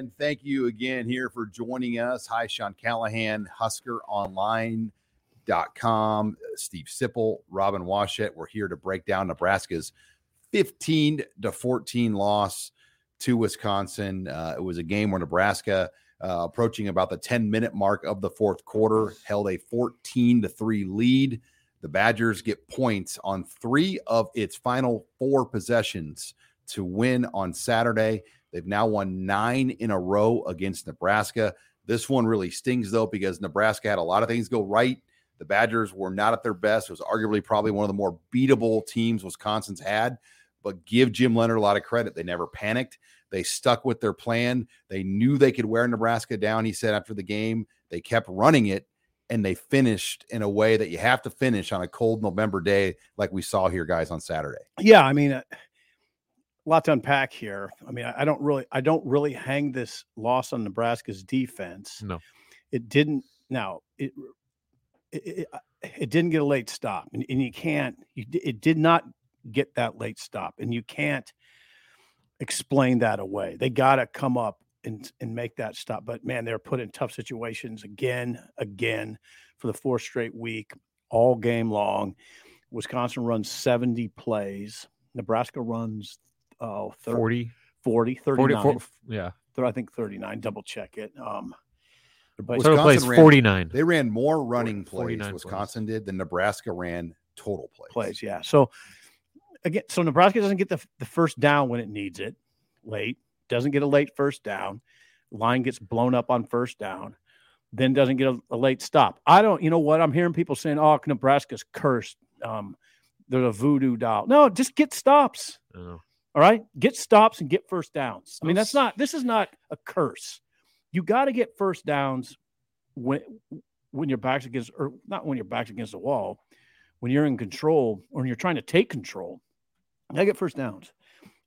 And thank you again here for joining us. Hi, Sean Callahan, HuskerOnline.com, Steve Sipple, Robin Washut. We're here to break down Nebraska's 15 to 14 loss to Wisconsin. Uh, it was a game where Nebraska, uh, approaching about the 10 minute mark of the fourth quarter, held a 14 to 3 lead. The Badgers get points on three of its final four possessions to win on Saturday. They've now won nine in a row against Nebraska. This one really stings, though, because Nebraska had a lot of things go right. The Badgers were not at their best. It was arguably probably one of the more beatable teams Wisconsin's had. But give Jim Leonhard a lot of credit. They never panicked. They stuck with their plan. They knew they could wear Nebraska down. He said after the game, they kept running it and they finished in a way that you have to finish on a cold November day, like we saw here, guys, on Saturday. Yeah, I mean, uh, a lot to unpack here. I mean, I, I don't really, I don't really hang this loss on Nebraska's defense. No. it didn't. Now it, it, it, it didn't get a late stop, and, and you can't. You, it did not get that late stop, and you can't explain that away. They got to come up and and make that stop. But man, they're put in tough situations again, again for the fourth straight week, all game long. Wisconsin runs 70 plays. Nebraska runs oh, 30, 40, 40, 40, 39. 40 yeah. I think 39. Double check it. Um, but Total plays ran- 49. They ran more running plays, 49 plays. Wisconsin did, than Nebraska ran total plays. plays, yeah. So again, so Nebraska doesn't get the, the first down when it needs it late, doesn't get a late first down. Line gets blown up on first down, then doesn't get a, a late stop. I don't, you know what? I'm hearing people saying, oh, Nebraska's cursed. Um, they're a voodoo doll. No, just get stops. I know. All right. Get stops and get first downs. I mean, that's not, this is not a curse. You got to get first downs when, when your back's against, or not when your back's against the wall, when you're in control or when you're trying to take control. You got to get first downs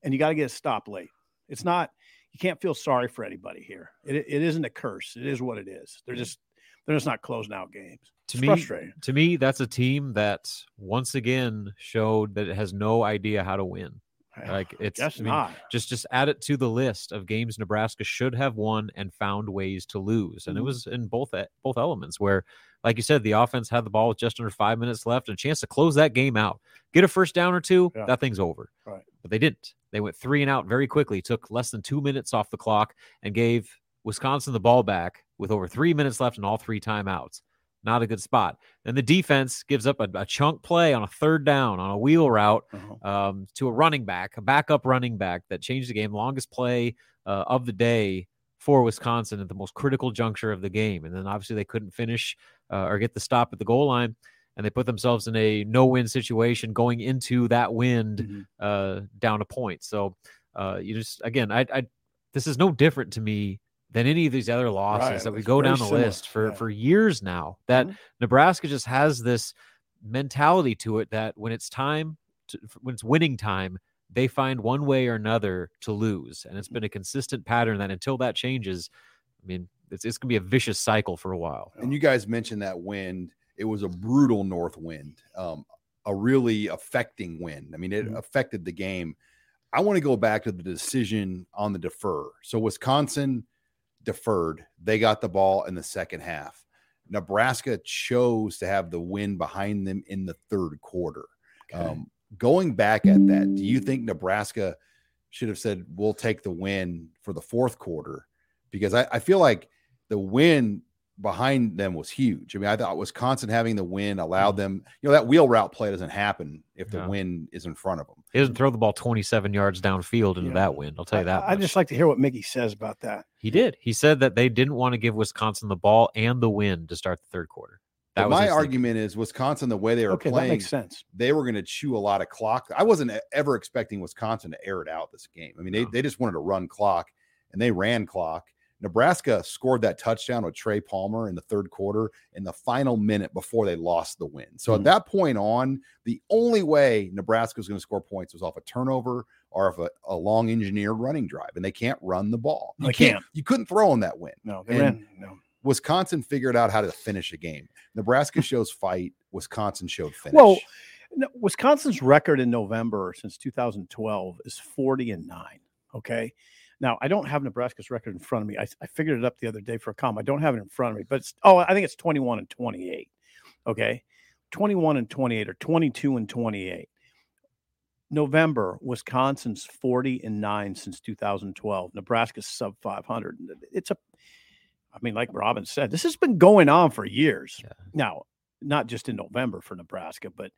and you got to get a stop late. It's not, you can't feel sorry for anybody here. It, it isn't a curse. It is what it is. They're just, they're just not closing out games. To It's me, frustrating. to me, that's a team that once again showed that it has no idea how to win. Like it's I mean, not. just just add it to the list of games Nebraska should have won and found ways to lose, and it Mhm. was in both both elements where, like you said, the offense had the ball with just under five minutes left and a chance to close that game out, get a first down or two, Yeah. that thing's over. Right. But they didn't. They went three and out very quickly, took less than two minutes off the clock, and gave Wisconsin the ball back with over three minutes left and all three timeouts. Not a good spot. Then the defense gives up a, a chunk play on a third down on a wheel route Uh-huh. um, to a running back, a backup running back that changed the game, longest play uh, of the day for Wisconsin at the most critical juncture of the game. And then obviously they couldn't finish uh, or get the stop at the goal line, and they put themselves in a no-win situation going into that wind Mhm. uh, down a point. So uh, you just again, I, I this is no different to me than any of these other losses Right, that we go down the similar, list for yeah. for years now. That Mhm. Nebraska just has this mentality to it that when it's time to, when it's winning time, they find one way or another to lose, and it's been a consistent pattern that until that changes, I mean, it's it's gonna be a vicious cycle for a while. And you guys mentioned that wind. It was a brutal north wind, um, a really affecting wind. I mean, it Mhm. affected the game. I want to go back to the decision on the defer. So Wisconsin deferred. They got the ball in the second half. Nebraska chose to have the win behind them in the third quarter. Okay. Um, going back at that, do you think Nebraska should have said, we'll take the win for the fourth quarter? Because I, I feel like the win behind them was huge. I mean, I thought Wisconsin having the win allowed mm. them, you know, that wheel route play doesn't happen if the No. win is in front of them. He doesn't throw the ball 27 yards downfield into Yeah. that wind. I'll tell you that. I, I just like to hear what Mickey says about that. he did. He said that they didn't want to give Wisconsin the ball and the win to start the third quarter. That was my his thinking. argument is Wisconsin, the way they were Okay, that playing, makes sense. they were going to chew a lot of clock. I wasn't ever expecting Wisconsin to air it out this game. I mean, they, No. they just wanted to run clock and they ran clock. Nebraska scored that touchdown with Trey Palmer in the third quarter in the final minute before they lost the win. So Mhm. at that point on, the only way Nebraska was going to score points was off a turnover or of a, a long engineered running drive, and they can't run the ball. You They can't. can't. You couldn't throw in that win. No, they And- ran. No. Wisconsin figured out how to finish a game. Nebraska shows fight. Wisconsin showed finish. Well, no, Wisconsin's record in November since 2012 is 40 and 9. Okay. Now, I don't have Nebraska's record in front of me. I, I figured it up the other day for a com. I don't have it in front of me, but it's, oh, I think it's 21 and 28. Okay. 21 and 28 or 22 and 28. November, Wisconsin's 40 and 9 since 2012. Nebraska's sub 500. It's a, I mean, like Robin said, this has been going on for years. Yeah. Now, not just in November for Nebraska, but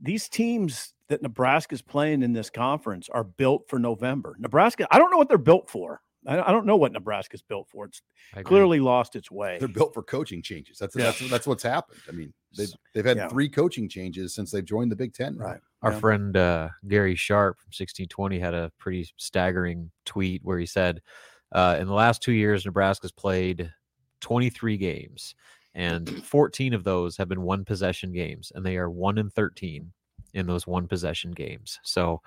these teams that Nebraska's playing in this conference are built for November. Nebraska, I don't know what they're built for. I I don't know what Nebraska's built for. It's clearly lost its way. they're built for coaching changes. That's Yeah. that's that's what's happened. I mean, they've they've had Yeah. three coaching changes since they've joined the Big Ten. Right. Our Yeah. friend uh, Gary Sharp from 1620 had a pretty staggering tweet where he said, uh, in the last two years, Nebraska's played 23 games, and 14 of those have been one possession games, and they are one and 13 in those one possession games. So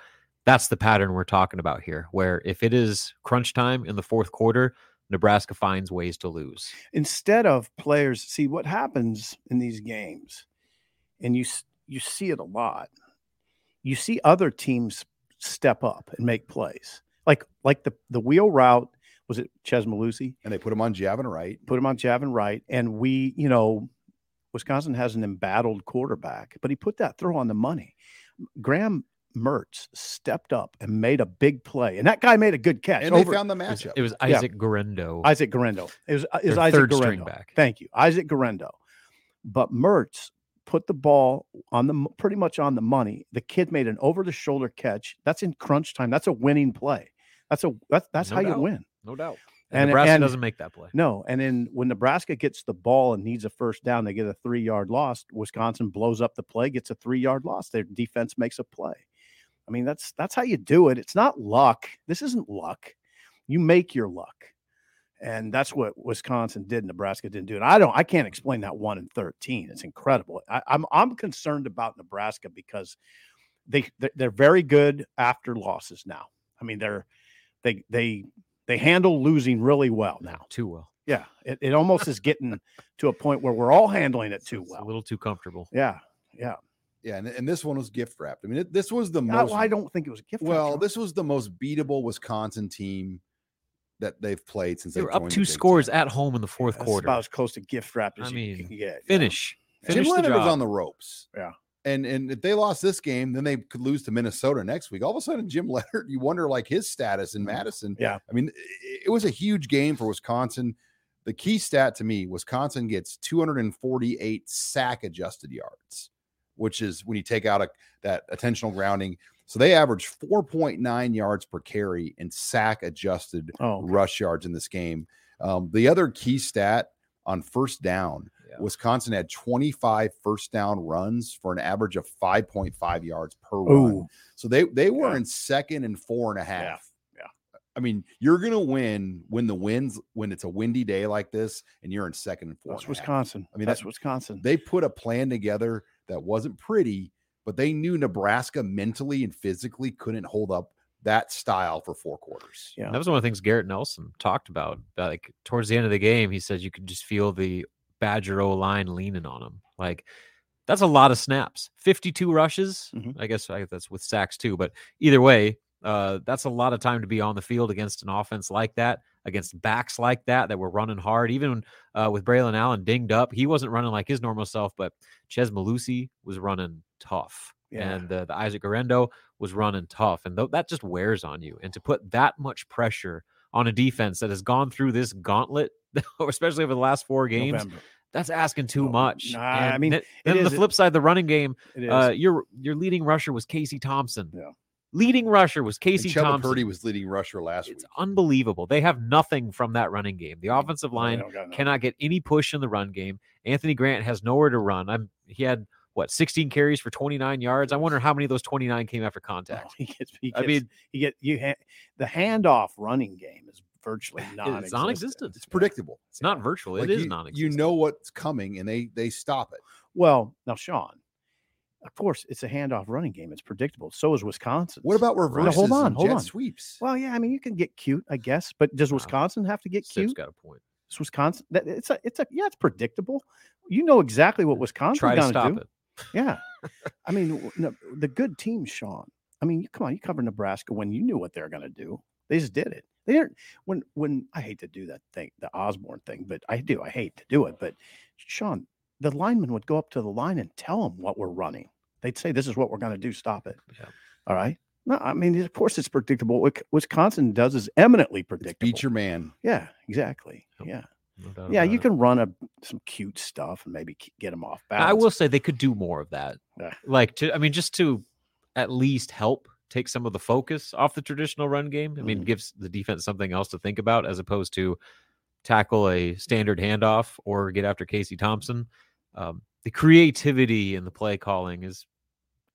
that's the pattern we're talking about here, where if it is crunch time in the fourth quarter, Nebraska finds ways to lose. Instead of players, see what happens in these games, and you you see it a lot. You see other teams step up and make plays, like like the the wheel route. Was it Chez Mellusi? And they put him on Javin right. put him on Javin Wright, and we, you know, Wisconsin has an embattled quarterback, but he put that throw on the money. Graham Mertz stepped up and made a big play, and that guy made a good catch. And they found the It was, matchup. it was Yeah. Isaac Guerendo. Isaac Guerendo. It was, it was Isaac third string Guerendo. back. Thank you, Isaac Guerendo. But Mertz put the ball on the pretty much on the money. The kid made an over the shoulder catch. That's in crunch time. That's a winning play. That's a that's that's No how you win. No doubt. And- And, Nebraska and- doesn't make that play. No, and then when Nebraska gets the ball and needs a first down, they get a three yard loss. Wisconsin blows up the play, gets a three yard loss. Their defense makes a play. I mean, that's that's how you do it. It's not luck. This isn't luck. You make your luck, and that's what Wisconsin did. Nebraska didn't do it. I don't. I can't explain that one in thirteen. It's incredible. I, I'm I'm concerned about Nebraska because they they're, they're very good after losses now. I mean, they're they they they handle losing really well now. Too well. Yeah, it, it almost is getting to a point where we're all handling it too It's well. A little too comfortable. Yeah, yeah. yeah, and, and this one was gift wrapped. I mean, it, this was the I, most. I don't think it was a gift. wrap, well, John. this was the most beatable Wisconsin team that they've played since They they've were up two scores Ten. at home in the fourth That's quarter. about as close to gift wrapped as I you mean, can get. you know? Finish. Jim Finish the Leonhard was on the ropes. Yeah. And and if they lost this game, then they could lose to Minnesota next week. All of a sudden, Jim Leonhard, you wonder like his status in Madison. Mm-hmm. Yeah. I mean, it, it was a huge game for Wisconsin. The key stat to me, Wisconsin gets 248 sack adjusted yards, which is when you take out a, that intentional grounding. So they averaged 4.9 yards per carry in sack adjusted Oh, okay. rush yards in this game. Um, the other key stat on first down, Yeah. Wisconsin had 25 first down runs for an average of 5.5 yards per run. So they they were Yeah. in second and four and a half. yeah. I mean, you're gonna win when the winds when it's a windy day like this, and you're in second and four. that's and a half. Wisconsin. I mean, that's that- Wisconsin. They put a plan together that wasn't pretty, but they knew Nebraska mentally and physically couldn't hold up that style for four quarters. Yeah. That was one of the things Garrett Nelson talked about. Like towards the end of the game, he said you could just feel the Badger O line leaning on him. Like that's a lot of snaps. 52 rushes. Mhm. I guess I guess that's with sacks too. But either way, uh, that's a lot of time to be on the field against an offense like that, against backs like that that were running hard. Even uh, with Braylon Allen dinged up, he wasn't running like his normal self, but Chez Mellusi was running tough. Yeah. And uh, the Isaac Guerendo was running tough. And th- that just wears on you. And to put that much pressure on a defense that has gone through this gauntlet especially over the last four games. November. That's asking too No, much. nah, I And mean, then, it then the flip side, the running game. It is. Uh, your your leading rusher was Casey Thompson. Yeah. Leading rusher was And Casey Chubba Thompson. Purdy was leading rusher last week. It's week. unbelievable. They have nothing from that running game. The offensive line don't got no- cannot get any push in the run game. Anthony Grant has nowhere to run. I'm he had what 16 carries for 29 yards. I wonder how many of those 29 came after No, contact. he gets, he I mean, you get you ha- the handoff running game is virtually non-existent. non-existent. It's predictable. it's not virtual. Like it is you, non-existent. you know what's coming, and they they stop it. Well, now Sean, of course, it's a handoff running game. It's predictable. So is Wisconsin. What about reverses hold on, and hold jet on. sweeps? Well, yeah, I mean, you can get cute, I guess, but does Wow. Wisconsin have to get Sip's cute? got a point. It's Wisconsin. That, it's a, it's a, yeah, it's predictable. You know exactly what Wisconsin's Try to going stop do. it. Yeah, I mean, no, the good teams, Sean. I mean, you come on, you cover Nebraska when you knew what they're going to do. They just did it. They didn't when when I hate to do that thing, the Osborne thing, but I do. I hate to do it, but Sean, the lineman would go up to the line and tell them what we're running. They'd say, "This is what we're going to do. Stop it." Yeah. All right. No, I mean, of course, it's predictable. What Wisconsin does is eminently predictable. beat your man. yeah, exactly. Yep. Yeah, No yeah. You it. can run a some cute stuff and maybe get them off balance. I will say they could do more of that. Yeah. Like to, I mean, just to at least help take some of the focus off the traditional run game. I mean, Mhm. gives the defense something else to think about as opposed to tackle a standard handoff or get after Casey Thompson. Um, the creativity in the play calling is,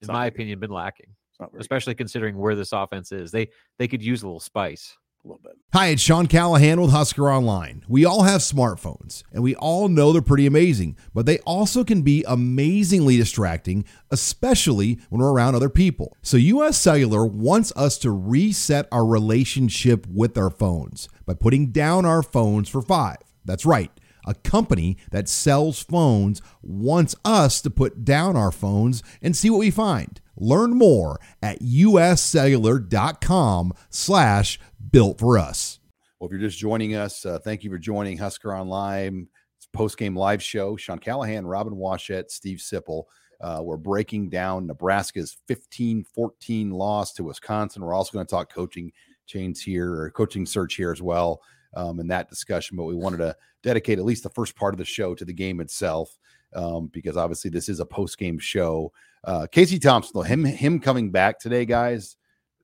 in my very- opinion, been lacking, It's not very especially considering where this offense is. They they could use a little spice. A little bit. Hi, it's Sean Callahan with Husker Online. We all have smartphones, and we all know they're pretty amazing, but they also can be amazingly distracting, especially when we're around other people. So, US Cellular wants us to reset our relationship with our phones by putting down our phones for five. That's right. A company that sells phones wants us to put down our phones and see what we find. Learn more at uscellular.com slash built for us. Well, if you're just joining us, uh, thank you for joining Husker Online. It's post game live show. Sean Callahan, Robin Washut, Steve Sipple. Uh, we're breaking down Nebraska's 15 14 loss to Wisconsin. We're also going to talk coaching change here or coaching search here as well um, in that discussion. But we wanted to dedicate at least the first part of the show to the game itself um, because obviously this is a post game show. Uh, Casey Thompson, though, him, him coming back today, guys,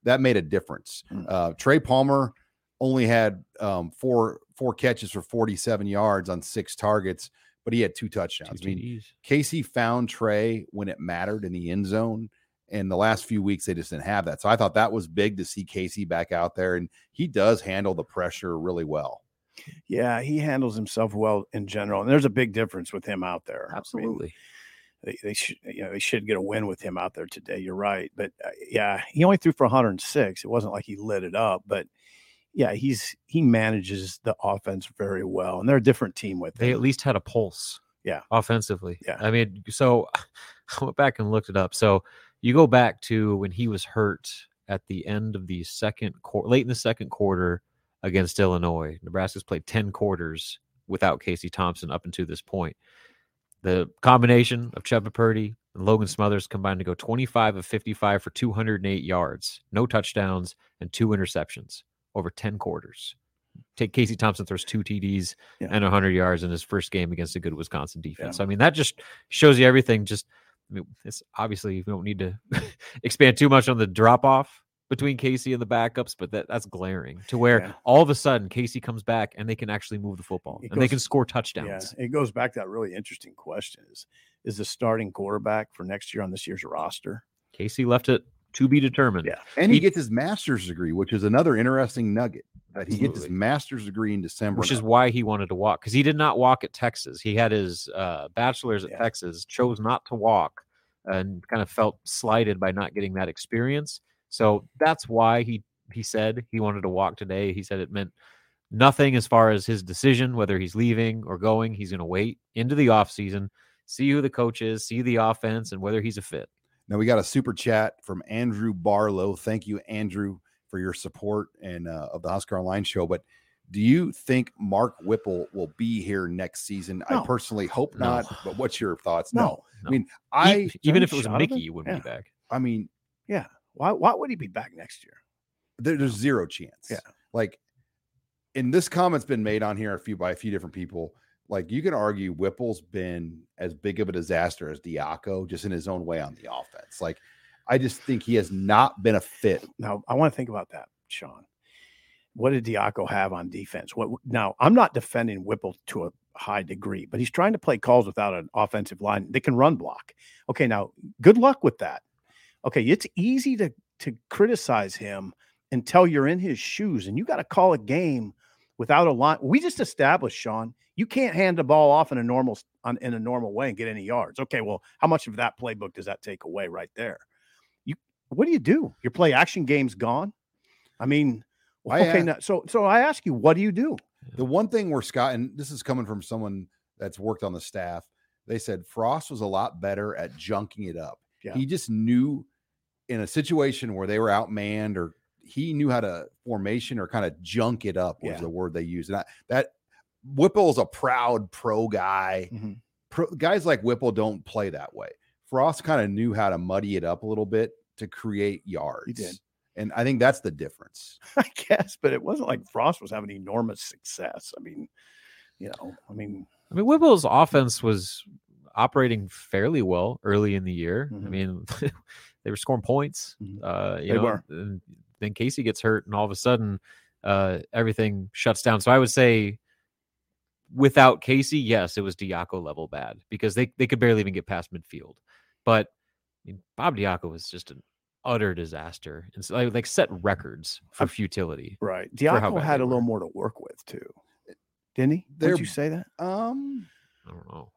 that made a difference. Mm. Uh, Trey Palmer only had um, four four catches for 47 yards on six targets, but he had two touchdowns. I mean, Casey found Trey when it mattered in the end zone. And the last few weeks, they just didn't have that. So I thought that was big to see Casey back out there. And he does handle the pressure really well. Yeah, he handles himself well in general, and there's a big difference with him out there. I mean, Absolutely. they, they should you know they should get a win with him out there today. You're right, but uh, yeah, he only threw for 106. It wasn't like he lit it up, but yeah, he's he manages the offense very well, and they're a different team with they him. at least had a pulse. Yeah. Offensively. Yeah. I mean, so I went back and looked it up. So you go back to when he was hurt at the end of the second quarter, late in the second quarter against Illinois. Nebraska's played 10 quarters without Casey Thompson up until this point. The combination of Chubba Purdy and Logan Smothers combined to go 25 of 55 for 208 yards, no touchdowns, and two interceptions over 10 quarters. Take Casey Thompson throws two TDs Yeah. and 100 yards in his first game against a good Wisconsin defense. Yeah. So, I mean, that just shows you everything. Just, I mean, it's obviously we don't need to expand too much on the drop off between Casey and the backups, but that that's glaring to where Yeah. all of a sudden Casey comes back and they can actually move the football It and they can score Yeah, touchdowns. it goes back to that really interesting question: is is the starting quarterback for next year on this year's roster? Casey left it to be determined. Yeah. And he He- gets his master's degree, which is another interesting nugget that he gets his master's degree in December. which is why he wanted to walk because he did not walk at Texas. He had his uh, bachelor's at Yeah. Texas, chose not to walk, and kind of felt slighted by not getting that experience. So that's why he he said he wanted to walk today. He said it meant nothing as far as his decision whether he's leaving or going. He's going to wait into the offseason, see who the coach is, see the offense, and whether he's a fit. Now we got a super chat from Andrew Barlow. Thank you, Andrew, for your support and uh, of the Husker Online show. But do you think Mark Whipple will be here next season? No. I personally hope No. not. But what's your thoughts? No. I mean, I even any if it was Mickey, you wouldn't Yeah. be back. I mean, yeah. Why why would he be back next year? there, there's zero chance. Yeah. Like and this comment's been made on here a few by a few different people. Like you can argue Whipple's been as big of a disaster as Diaco, just in his own way on the offense. Like I just think he has not been a fit. Now I want to think about that, Sean. What did Diaco have on defense? What now? I'm not defending Whipple to a high degree, but he's trying to play calls without an offensive line. They can run block. Okay, now good luck with that. Okay, it's easy to to criticize him until you're in his shoes, and you got to call a game without a line. We just established, Sean, you can't hand the ball off in a normal on, in a normal way and get any yards. Okay, well, how much of that playbook does that take away right there? You what do you do? Your play action game's gone. I mean, I okay, a- now, so so I ask you, what do you do? The one thing where Scott, and this is coming from someone that's worked on the staff, they said Frost was a lot better at junking it up. Yeah. He just knew in a situation where they were outmanned or he knew how to formation or kind of junk it up was Yeah. the word they used. And I, that Whipple is a proud pro guy. Mhm. Pro, guys like Whipple don't play that way. Frost kind of knew how to muddy it up a little bit to create yards. He did. And I think that's the difference. I guess, but it wasn't like Frost was having enormous success. I mean, you know, I mean, I mean, Whipple's offense was operating fairly well early in the year. I Mhm. mean, they were scoring points. Mhm. Uh, you They know, were. And then Casey gets hurt, and all of a sudden, uh, everything shuts down. So I would say, without Casey, yes, it was Diaco level bad because they they could barely even get past midfield. But I mean, Bob Diaco was just an utter disaster, and so, like, like set records for futility. right. Diaco had a little more to work with too, didn't he? They're- Did you say that? Um, I don't know.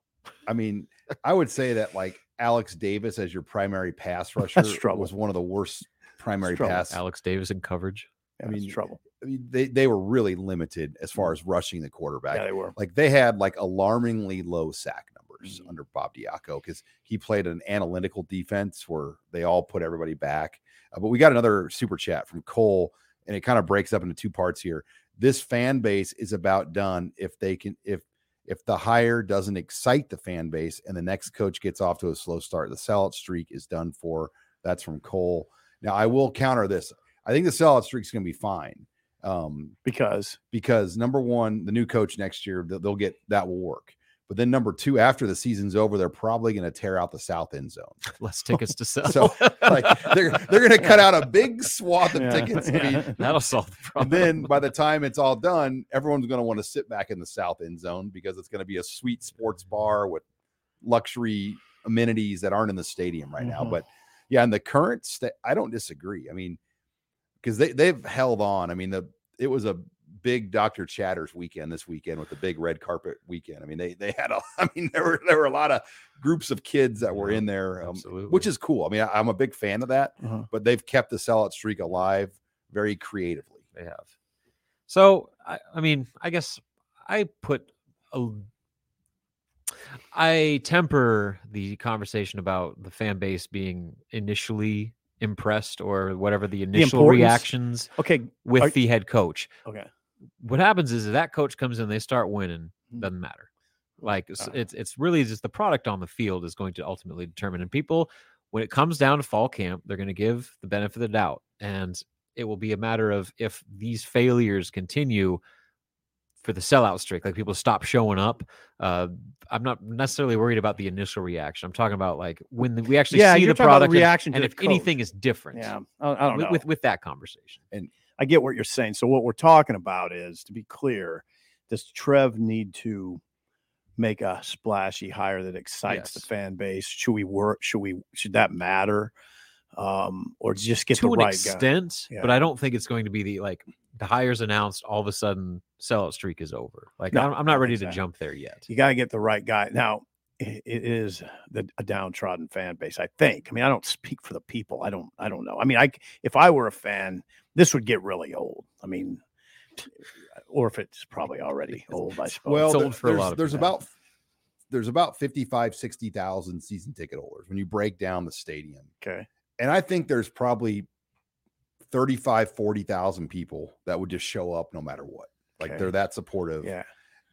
I mean, I would say that like Alex Davis as your primary pass rusher was one of the worst primary pass. Alex Davis in coverage. I that's mean, trouble. I mean, they they were really limited as far as rushing the quarterback. Yeah, they were. Like they had like alarmingly low sack numbers Mhm. under Bob Diaco because he played an analytical defense where they all put everybody back. Uh, but we got another super chat from Cole, and it kind of breaks up into two parts here. This fan base is about done if they can if if the hire doesn't excite the fan base and the next coach gets off to a slow start, the sellout streak is done for. That's from Cole. Now I will counter this. I think the sellout streak is going to be fine. Um, Because because number one, the new coach next year, they'll, they'll get that will work. But then number two, after the season's over, they're probably going to tear out the south end zone. Less tickets to sell. So like they're they're going to cut out a big swath of Yeah, tickets. I mean. That'll solve the problem. and then by the time it's all done, everyone's going to want to sit back in the south end zone because it's going to be a sweet sports bar with luxury amenities that aren't in the stadium right now. Mhm. But yeah, and the current state, I don't disagree. I mean, because they they've held on. I mean, the it was a big Dr. Chatters weekend this weekend with the big red carpet weekend. I mean, they they had a I mean, there were there were a lot of groups of kids that were in there, um, absolutely. which is cool. I mean, I, I'm a big fan of that, Uh-huh. but they've kept the sellout streak alive very creatively. they have. So I, I mean, I guess I put a, I temper the conversation about the fan base being initially impressed or whatever the initial importance- reactions okay, with are- the head coach. okay. What happens is if that coach comes in, they start winning. Mhm. Doesn't matter. Like it's, Uh-huh. it's it's really just the product on the field is going to ultimately determine. And people, when it comes down to fall camp, they're going to give the benefit of the doubt, and it will be a matter of if these failures continue for the sellout streak, like people stop showing up. Uh, I'm not necessarily worried about the initial reaction. I'm talking about like when the- we actually Yeah, see the the product and- reaction and, the if coach. anything is different. Yeah, I, I don't with, know. with with that conversation. And I get what you're saying. So what we're talking about is, to be clear, does Trev need to make a splashy hire that excites the fan base? Should we work? Should we? Should that matter? Um, or just get to the an right guy? extent, but I don't think it's going to be the like the hires announced. All of a sudden, sellout streak is over. Like No, I'm, I'm not ready to jump there yet. You got to get the right guy. Now, it is the a downtrodden fan base. I think. I mean, I don't speak for the people. I don't. I don't know. I mean, I if I were a fan, this would get really old. I mean, or if it's probably already old. I suppose. Well, It's th- old for a there's, lot of there's about there's about 55 60,000 season ticket holders when you break down the stadium. okay. And I think there's probably 35 40,000 people that would just show up no matter what. Like Okay. they're that supportive. Yeah.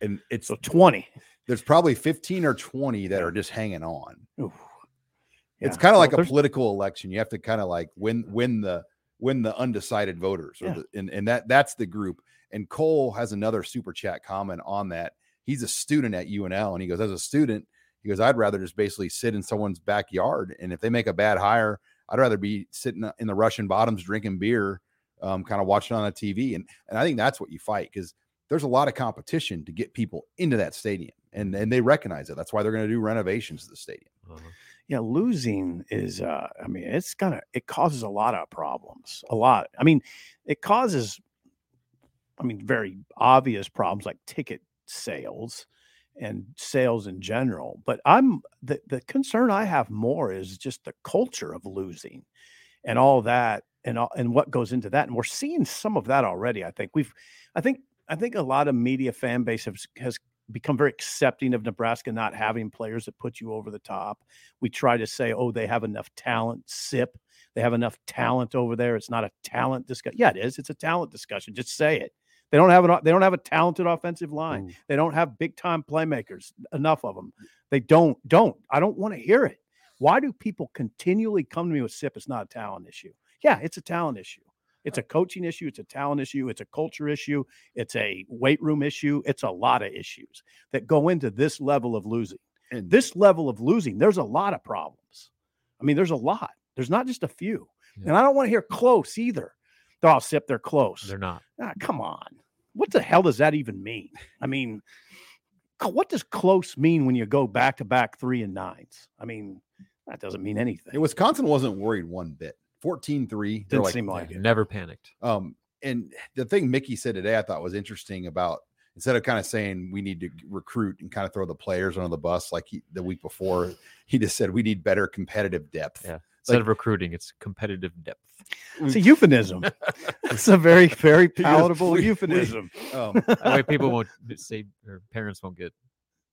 And it's So twenty. there's probably 15 or 20 that are just hanging on. Ooh. It's kind of Well, like a political election. You have to kind of like win win the when the undecided voters, or Yeah. the, and and that that's the group. And Cole has another super chat comment on that. He's a student at UNL, and he goes, as a student, he goes, I'd rather just basically sit in someone's backyard, and if they make a bad hire, I'd rather be sitting in the Russian bottoms drinking beer, um, kind of watching on a TV, and and I think that's what you fight because there's a lot of competition to get people into that stadium, and and they recognize it. That's why they're going to do renovations to the stadium. Uh-huh. yeah losing is uh i mean it's gonna it causes a lot of problems a lot i mean it causes i mean very obvious problems like ticket sales and sales in general but i'm the, the concern i have more is just the culture of losing and all that and all, and what goes into that and we're seeing some of that already i think we've i think i think a lot of media fan base has, has become very accepting of Nebraska not having players that put you over the top. We try to say, oh, they have enough talent, sip. They have enough talent over there. It's not a talent discussion. Yeah, it is. It's a talent discussion. Just say it. They don't have an they don't have a talented offensive line. They don't have big time playmakers, enough of them. They don't don't. I don't want to hear it. Why do people continually come to me with sip? It's not a talent issue. Yeah, it's a talent issue. It's a coaching issue. It's a talent issue. It's a culture issue. It's a weight room issue. It's a lot of issues that go into this level of losing. And This level of losing, there's a lot of problems. I mean, there's a lot. There's not just a few. Yeah. And I don't want to hear close either. They're all sip, they're close. They're not. Ah, come on. What the hell does that even mean? I mean, what does close mean when you go back to back three and nines? I mean, that doesn't mean anything. and Wisconsin wasn't worried one bit. 14-3. Didn't like, seem like Yeah, it. Never panicked. Um, and the thing Mickey said today, I thought was interesting about instead of kind of saying we need to recruit and kind of throw the players under the bus like he, the week before, he just said we need better competitive depth. Yeah. Instead of recruiting, it's competitive depth. It's a euphemism. it's a very, very palatable "We- we- euphemism. Um, That way people won't say or parents won't get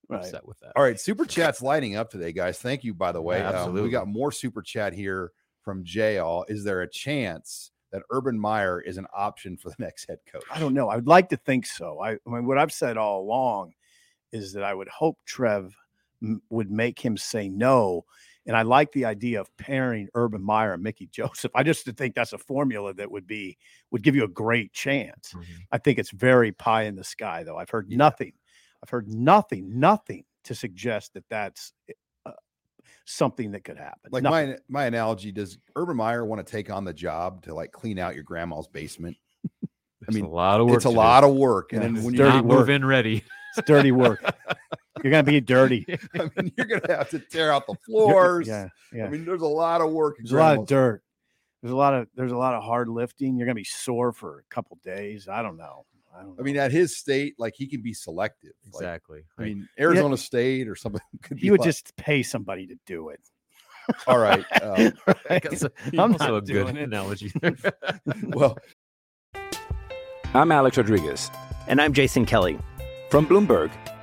Right. upset with that. all right, super chats lighting up today, guys. Thank you, by the way. Yeah, Um, we got more super chat here from JL. Is there a chance that Urban Meyer is an option for the next head coach? I don't know. I would like to think so. I, I mean, what I've said all along is that I would hope Trev m- would make him say no. And I like the idea of pairing Urban Meyer and Mickey Joseph. I just think that's a formula that would be would give you a great chance. Mhm. I think it's very pie in the sky, though. I've heard nothing. I've heard nothing, nothing to suggest that that's uh, something that could happen. Like Nothing. my my analogy, does Urban Meyer want to take on the job to like clean out your grandma's basement? I mean, a lot of work. it's a lot of work, and Yeah, then when dirty you not work. move in ready. it's dirty work. You're gonna be dirty. I mean, you're gonna have to tear out the floors. Yeah, yeah. I mean, there's a lot of work. There's a lot of dirt. There's a lot of there's a lot of hard lifting. You're gonna be sore for a couple days. I don't know. I don't. I mean, at his state, like he can be selective. Like, Exactly. I mean, Arizona State or something could be. you would like, just pay somebody to do it. all right. Um, Right? That's a, I'm also not a good doing it. analogy. well, I'm Alex Rodriguez. And I'm Jason Kelly. From Bloomberg,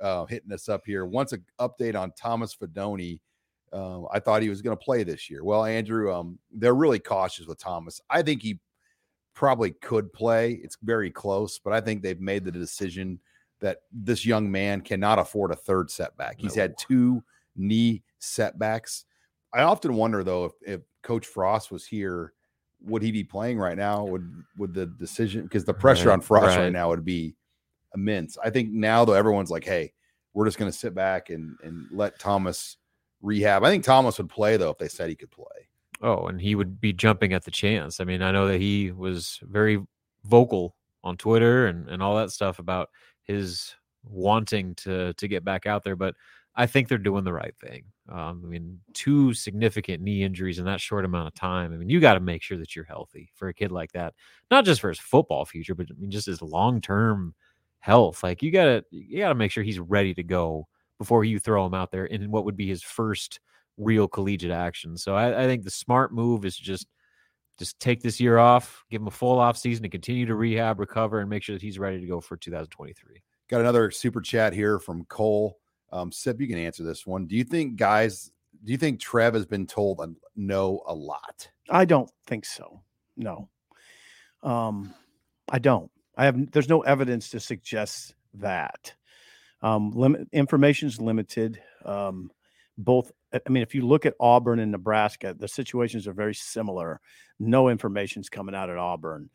uh, hitting us up here. Wants an update on Thomas Fidone. Um, I thought he was going to play this year. Well, Andrew, um, they're really cautious with Thomas. I think he probably could play. It's very close, but I think they've made the decision that this young man cannot afford a third setback. He's had two knee setbacks. I often wonder though if, if Coach Frost was here, would he be playing right now? Would would the decision because the pressure Right, on Frost right right. now would be immense. I think now though everyone's like, hey, we're just going to sit back and and let Thomas rehab. I think Thomas would play though if they said he could play. oh, and he would be jumping at the chance. I mean, I know that he was very vocal on Twitter and, and all that stuff about his wanting to to get back out there, but I think they're doing the right thing. Um, I mean, two significant knee injuries in that short amount of time. I mean, you got to make sure that you're healthy for a kid like that, not just for his football future, but I mean, just his long term health. Like you gotta you gotta make sure he's ready to go before you throw him out there in what would be his first real collegiate action. So I, I think the smart move is just just take this year off, give him a full off season to continue to rehab, recover, and make sure that he's ready to go for 2023. Got another super chat here from Cole. Um, Sip, you can answer this one. Do you think guys? Do you think Trev has been told a, no a lot? I don't think so. No. Um, I don't. I have. There's no evidence to suggest that. Um, information is limited. Um, both. I mean, if you look at Auburn and Nebraska, the situations are very similar. No information is coming out at Auburn.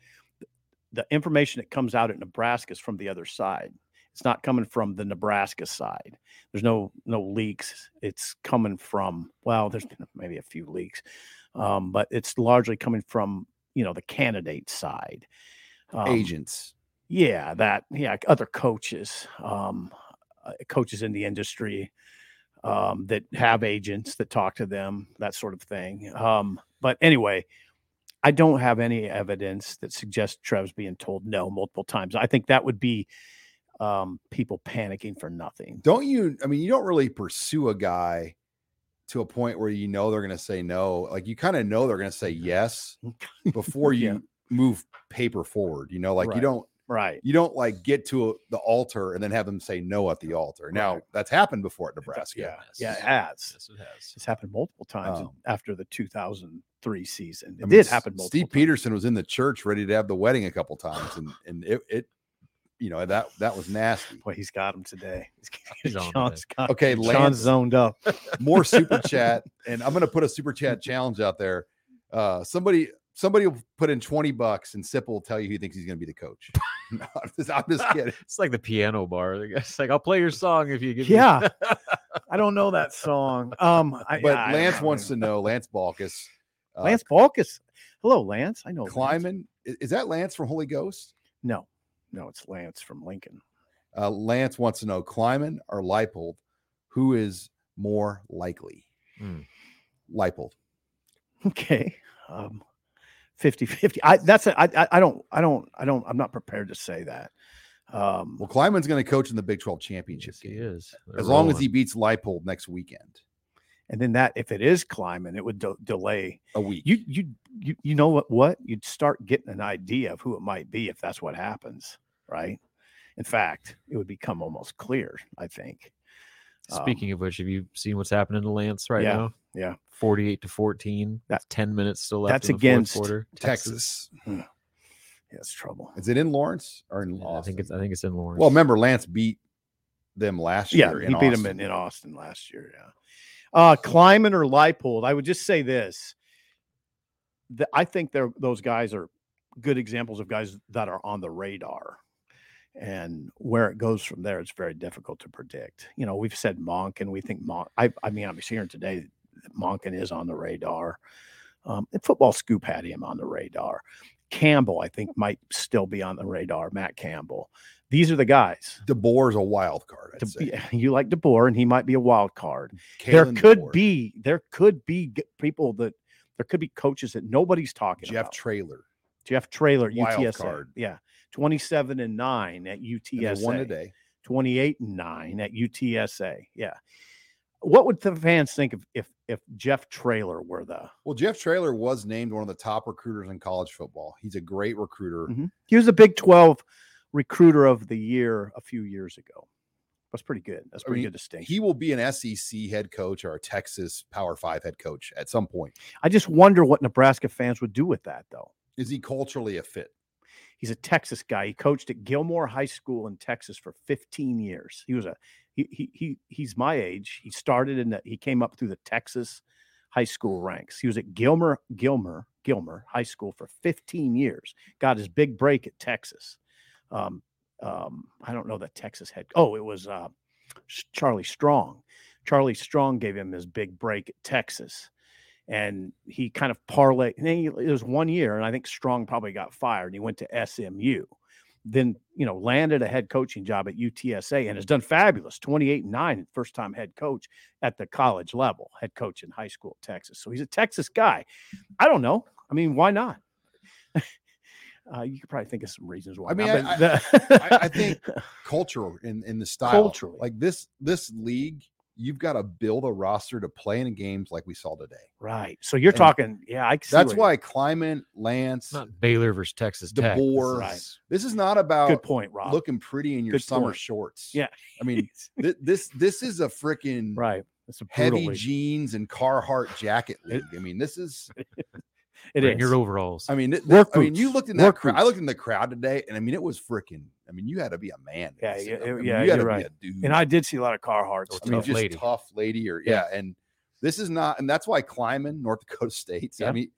The information that comes out at Nebraska is from the other side. It's not coming from the Nebraska side. There's no no leaks. It's coming from well, there's maybe a few leaks, um, but it's largely coming from you know the candidate side. Um, Agents. Yeah, that yeah, other coaches, um, uh, coaches in the industry um, that have agents that talk to them, that sort of thing. Um, but anyway, I don't have any evidence that suggests Trev's being told no multiple times. I think that would be um, people panicking for nothing. Don't you? I mean, you don't really pursue a guy to a point where you know they're going to say no. Like you kind of know they're going to say yes before you yeah. move paper forward. You know, like right. you don't. Right. You don't like get to a, the altar and then have them say no at the altar. Now right. that's happened before at Nebraska. Yeah, yeah, it has. Yes, it has. It's happened multiple times um, after the 2003 season. It I mean, did happen. Steve times. Peterson was in the church ready to have the wedding a couple times, and and it, it you know that that was nasty. Boy, he's got him today. He's Sean's got okay, Sean's Lance, zoned up. more super chat, and I'm going to put a super chat challenge out there. Uh, somebody somebody will put in 20 bucks, and Sip will tell you who he thinks he's going to be the coach. no, I'm, just, I'm just kidding. It's like the piano bar. It's like I'll play your song if you give. Yeah, me... I don't know that song. Um, I, but I, Lance I wants to know. Lance Balkus. Uh, Lance Balkus. Hello, Lance. I know. Klieman. Lance. Is that Lance from Holy Ghost? No. No, it's Lance from Lincoln. Uh, Lance wants to know Klieman or Leipold, who is more likely? Mm. Leipold. Okay. Um, 50 50. I that's a, I, I don't I don't I don't I'm not prepared to say that. Um, well, Klieman's going to coach in the Big 12 championship yes, game. He is. They're as rolling. long as he beats Leipold next weekend. And then that if it is Klieman, it would de- delay a week. You you you you know what what? You'd start getting an idea of who it might be if that's what happens, right? In fact, it would become almost clear, I think. Speaking um, of which, have you seen what's happening to Lance right yeah, now? Yeah. 48 to 14. That's 10 minutes still left. That's in the against quarter. Texas. Texas. Yeah, it's trouble. Is it in Lawrence or in Yeah, Austin? I think it's I think it's in Lawrence. Well, remember Lance beat them last Yeah, year. he beat Austin. him in, in Austin last year. Yeah. Uh Klieman or Leipold, I would just say this. The, I think they're those guys are good examples of guys that are on the radar. And where it goes from there, it's very difficult to predict. You know, we've said Monk, and we think Monk. I, I mean, I'm hearing today that Monken is on the radar. Um, and Football Scoop had him on the radar. Campbell, I think, might still be on the radar. Matt Campbell. These are the guys. DeBoer's a wild card. I'd De- say. you like DeBoer, and he might be a wild card. Kalen there could DeBoer. be, there could be people that there could be coaches that nobody's talking Jeff about. Traylor. Jeff Traylor, Wild UTSA. card. Yeah. 27 and 9 at UTSA. won today. 28 and 9 at UTSA. Yeah. What would the fans think if if if Jeff Traylor were the Well, Jeff Traylor was named one of the top recruiters in college football. He's a great recruiter. Mhm. He was a Big 12 recruiter of the year a few years ago. That's pretty good. That's I pretty mean, good distinction. He will be an SEC head coach or a Texas Power Five head coach at some point. I just wonder what Nebraska fans would do with that though. Is he culturally a fit? He's a Texas guy. He coached at Gilmer High School in Texas for 15 years. He was a he he, he he's my age. He started in the he came up through the Texas high school ranks. He was at Gilmer Gilmer Gilmer High School for 15 years. Got his big break at Texas. Um, um, I don't know the Texas head. Oh, it was uh, Charlie Strong. Charlie Strong gave him his big break at Texas and he kind of parlayed. And then he, it was one year, and I think Strong probably got fired. And he went to SMU, then you know landed a head coaching job at UTSA, and has done fabulous. Twenty eight nine, first time head coach at the college level, head coach in high school, Texas. So he's a Texas guy. I don't know. I mean, why not? Uh, you could probably think of some reasons why. I mean, I- I, I think cultural in in the style. Culturally. like this this league you've got to build a roster to play in games like we saw today. Right. So you're And talking, yeah, I can see That's why Klieman, Lance, not Baylor versus Texas Tech. DeBoer. Right. This is not about Good point, Rob. looking pretty in your Good summer point. shorts. Yeah. I mean, th- this this is a freaking right. It's a heavy league. jeans and Carhartt jacket league. I mean, this is. It Bring is. your overalls. I mean, th- Work I mean, you looked in that Work crowd. I looked in the crowd today, and I mean, it was freaking. I mean, you had to be a man. Yeah, see yeah, it. I mean, yeah, you had you're to right. be a dude. And I did see a lot of Carhartts. Or I mean, tough just lady. tough lady, or yeah. and this is not, and that's why Klieman, North Dakota State. I mean,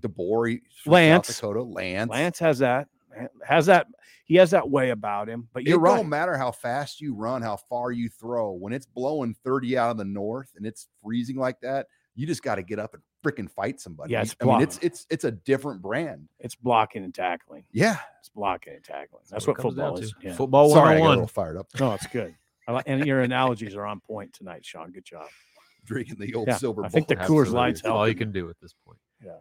DeBoer, he's Lance. South Dakota, Lance. Lance has that. Has that. He has that way about him. But it you're right. don't matter how fast you run, how far you throw. When it's blowing 30 out of the north and it's freezing like that, you just got to get up and freaking fight somebody. Yeah, it's I mean, it's it's it's a different brand. It's blocking and tackling. Yeah. It's blocking and tackling. That's, what what, it comes down football is. Yeah. Football Sorry, I got a little fired up. No, it's good. I like, and your analogies are on point tonight, Sean. Good job. Drinking the old Yeah, silver I think Bull. the Coors Lights all you can do at this point. Yeah.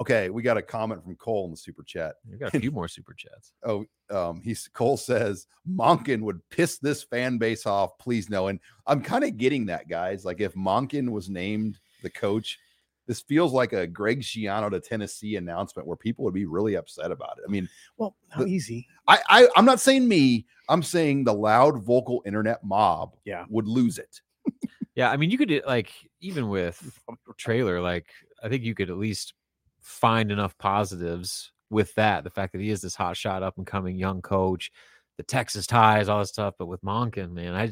Okay, we got a comment from Cole in the super chat. You got a few more super chats. Oh, um, he's Cole says Monken would piss this fan base off. Please no. And I'm kind of getting that, guys. Like if Monken was named the coach, this feels like a Greg Schiano to Tennessee announcement where people would be really upset about it. I mean, Well, how The- easy. I, I I'm not saying me. I'm saying the loud vocal internet mob Yeah. would lose it. Yeah, I mean, you could like even with Traylor, like I think you could at least find enough positives with that. The fact that he is this hot shot, up and coming young coach, the Texas ties, all this stuff. But with Monken, man, I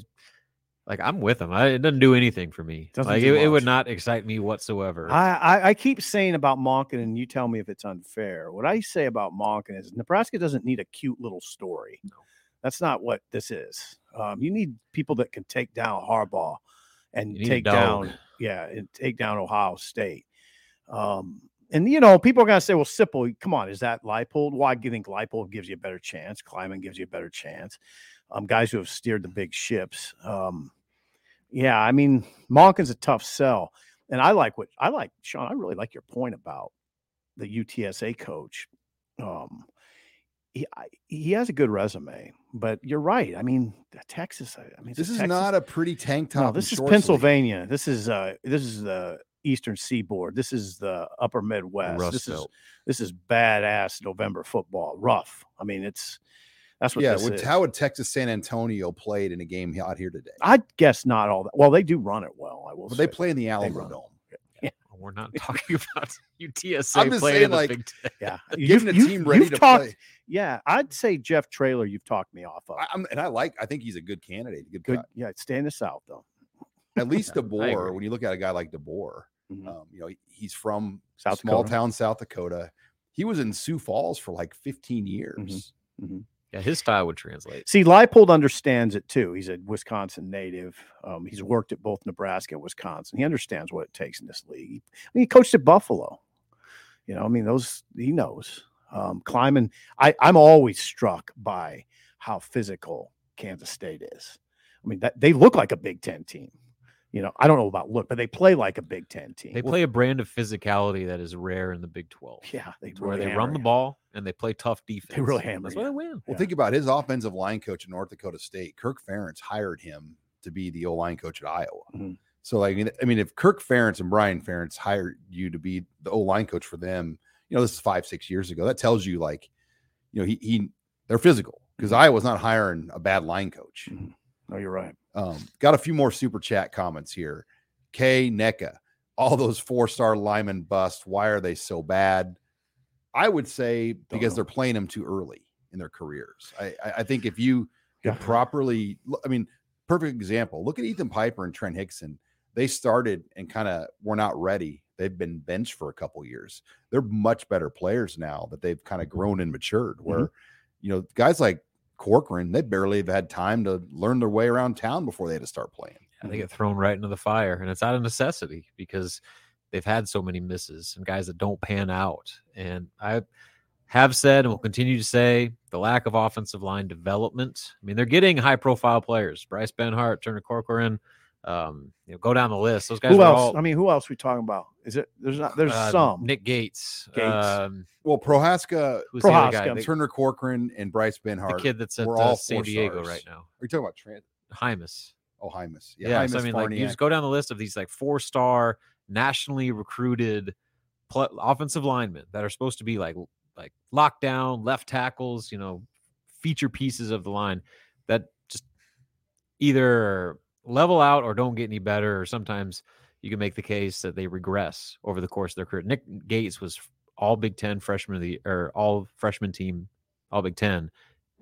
like I'm with him. I, it doesn't do anything for me. Doesn't like it, it would not excite me whatsoever. I, I, I keep saying about Monken, and you tell me if it's unfair. What I say about Monken is Nebraska doesn't need a cute little story. That's not what this is. Um, you need people that can take down Harbaugh and You need a take down, yeah, and take down Ohio State. Um, and you know, people are gonna say, "Well, Sipple, come on, is that Leipold? Why do you think Leipold gives you a better chance? Klieman gives you a better chance. Um, guys who have steered the big ships. Um, yeah, I mean, Monken's a tough sell, and I like what I like, Sean. I really like your point about the UTSA coach. Um, he I, he has a good resume, but you're right. I mean, Texas. I I mean, This is Texas, not a pretty tank top. no, this is shorts league. Pennsylvania. This is uh this is the Eastern Seaboard. This is the Upper Midwest. Rust this is this is badass November football. Rough. I mean, it's that's what Yeah, this would, is. how would Texas San Antonio played in a game out here today? I'd guess not all that. Well, they do run it well. I will. But they play in the run Alamo it. Dome. We're not talking about UTSA I'm just playing saying, the like, Big Ten. Yeah, Getting the team ready you've to talked, play. Yeah, I'd say Jeff Traylor. You've talked me off of. I, I'm, and I like. I think he's a good candidate. Good, Good. guy. Yeah, stay in the South though. At least agree. DeBoer. When you look at a guy like DeBoer, Mhm. um, you know he- he's from South small Dakota. town South Dakota. He was in Sioux Falls for like 15 years. Yeah, his style would translate. See, Leipold understands it too. He's a Wisconsin native. Um, he's worked at both Nebraska and Wisconsin. He understands what it takes in this league. I mean, he coached at Buffalo. You know, I mean, those he knows. Um, Klieman, I, I'm always struck by how physical Kansas State is. I mean, that they look like a Big Ten team. You know, I don't know about look, but they play like a Big Ten team. They play a brand of physicality that is rare in the Big 12. yeah, they where really they hammer run the you. ball and they play tough defense. They really hammer That's why they win. Well, Yeah. think about his offensive line coach in North Dakota State. Kirk Ferentz hired him to be the O line coach at Iowa. Mhm. So, like, I mean, if Kirk Ferentz and Brian Ferentz hired you to be the O line coach for them, you know, this is five, six years ago. That tells you, like, you know, he, he they're physical because Iowa's not hiring a bad line coach. Mhm. No, you're right. Um, got a few more super chat comments here. K NECA, all those four star linemen bust. Why are they so bad? I would say because know. they're playing them too early in their careers. I, I, think if you Yeah. properly, I mean, perfect example. Look at Ethan Piper and Trent Hixson. They started and kind of were not ready. They've been benched for a couple years. They're much better players now that they've kind of grown and matured. Where, you know, guys like Corcoran, they barely have had time to learn their way around town before they had to start playing. They get thrown right into the fire, and it's out of necessity because they've had so many misses and guys that don't pan out. And I have said and will continue to say the lack of offensive line development. I mean, they're getting high profile players: Bryce Benhart, Turner Corcoran. Um, you know, go down the list. Those guys. Who else? all- I mean, who else we talking about? Is it there's not there's uh, some Nick Gates. Gates. Um, Well, Prohaska, who's the other guy? Prohaska. Turner Corcoran, and Bryce the kid that's at uh, all San Diego stars. right now. Are you talking about Trent? Jaimes. Oh, Jaimes. Yeah, so I Jaimes, mean, like you just go down the list of these like four star nationally recruited pl- offensive linemen that are supposed to be like like lockdown left tackles, you know, feature pieces of the line that just either level out or don't get any better, or sometimes you can make the case that they regress over the course of their career. Nick Gates was all Big Ten freshman of the or all freshman team, all Big Ten,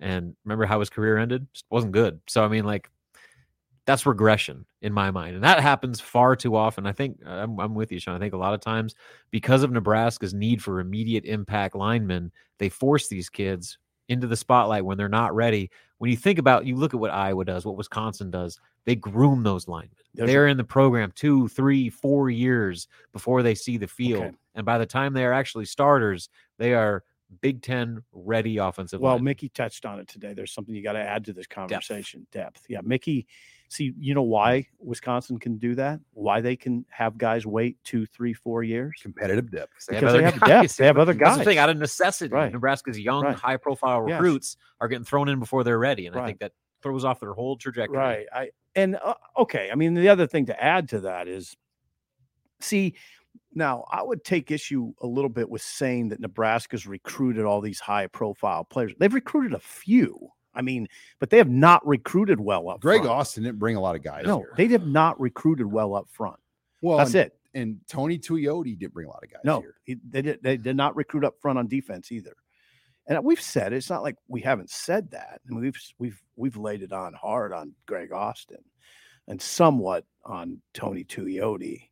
and remember how his career ended? Just wasn't good. So I mean, like that's regression in my mind, and that happens far too often. I think uh, I'm, I'm with you, Sean. I think a lot of times because of Nebraska's need for immediate impact linemen, they force these kids into the spotlight when they're not ready. When you think about, you look at what Iowa does, what Wisconsin does, they groom those linemen. There's- They're in the program two, three, four years before they see the field. Okay. And by the time they are actually starters, they are Big Ten ready offensive Well, linemen. Mickey touched on it today. There's something you got to add to this conversation. Depth. Yeah, Mickey. See, you know why Wisconsin can do that? Why they can have guys wait two, three, four years? competitive depth. They because they have depth. They have other That's the guys. thing, out of necessity. Right. Nebraska's young, Right. high profile Yes. recruits are getting thrown in before they're ready. And I think that throws off their whole trajectory. Right. I and uh, okay. I mean, the other thing to add to that is, see, now I would take issue a little bit with saying that Nebraska's recruited all these high profile players. They've recruited a few. I mean, but they have not recruited well up. Greg front. Austin didn't bring a lot of guys. No, here. they have not recruited well up front. well, That's and, it. And Tony Tuioti didn't bring a lot of guys. No, here. he, they did. They did not recruit up front on defense either. And we've said it's not like we haven't said that. Mean, we've we've we've laid it on hard on Greg Austin, and somewhat on Tony Tuioti.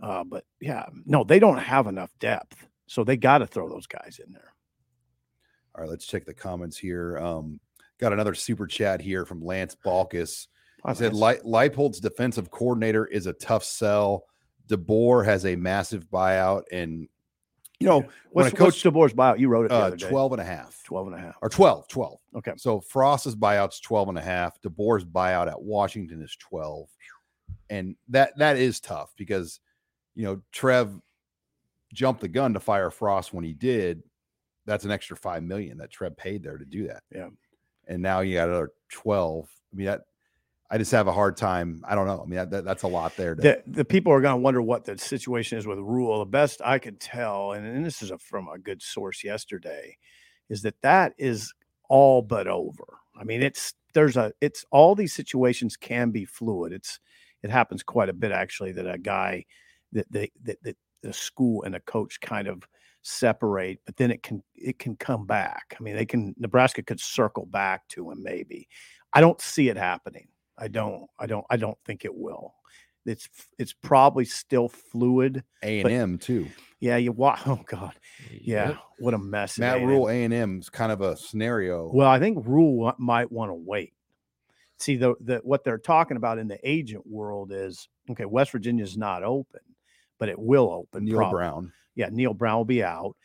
Uh, but yeah, no, they don't have enough depth, so they got to throw those guys in there. All right, let's check the comments here. Um, got another super chat here from Lance Balkus. Wow, He said Li- Leipold's defensive coordinator is a tough sell. DeBoer has a massive buyout, and you know when what's, a coach DeBoer's buyout? You wrote it the uh, other day. 12 and a half 12 and a half. or 12, 12. Okay. So Frost's buyout's 12 and a half. DeBoer's buyout at Washington is 12. And that that is tough because you know Trev jumped the gun to fire Frost when he did. That's an extra five million that Trev paid there to do that. Yeah. And now you got another 12. I mean, that I just have a hard time. I don't know. I mean, that, that- that's a lot there. To, the, the people are going to wonder what the situation is with Rhule. The best I could tell, and, and this is a, from a good source yesterday, is that that is all but over. I mean, it's there's a it's all these situations can be fluid. It's it happens quite a bit actually that a guy that they that, that the school and a coach kind of separate, but then it can it can come back. I mean, they can Nebraska could circle back to him maybe. I don't see it happening. I don't. I don't. I don't think it will. It's it's probably still fluid. A and M too. Yeah, you wa Oh God. Yeah, Yep. what a mess. at Matt A&M. Rhule A and M is kind of a scenario. Well, I think Rhule might want to wait. See, the, the what they're talking about in the agent world is okay. West Virginia's not open, but it will open. Neal prob- Brown. Yeah, Neal Brown will be out.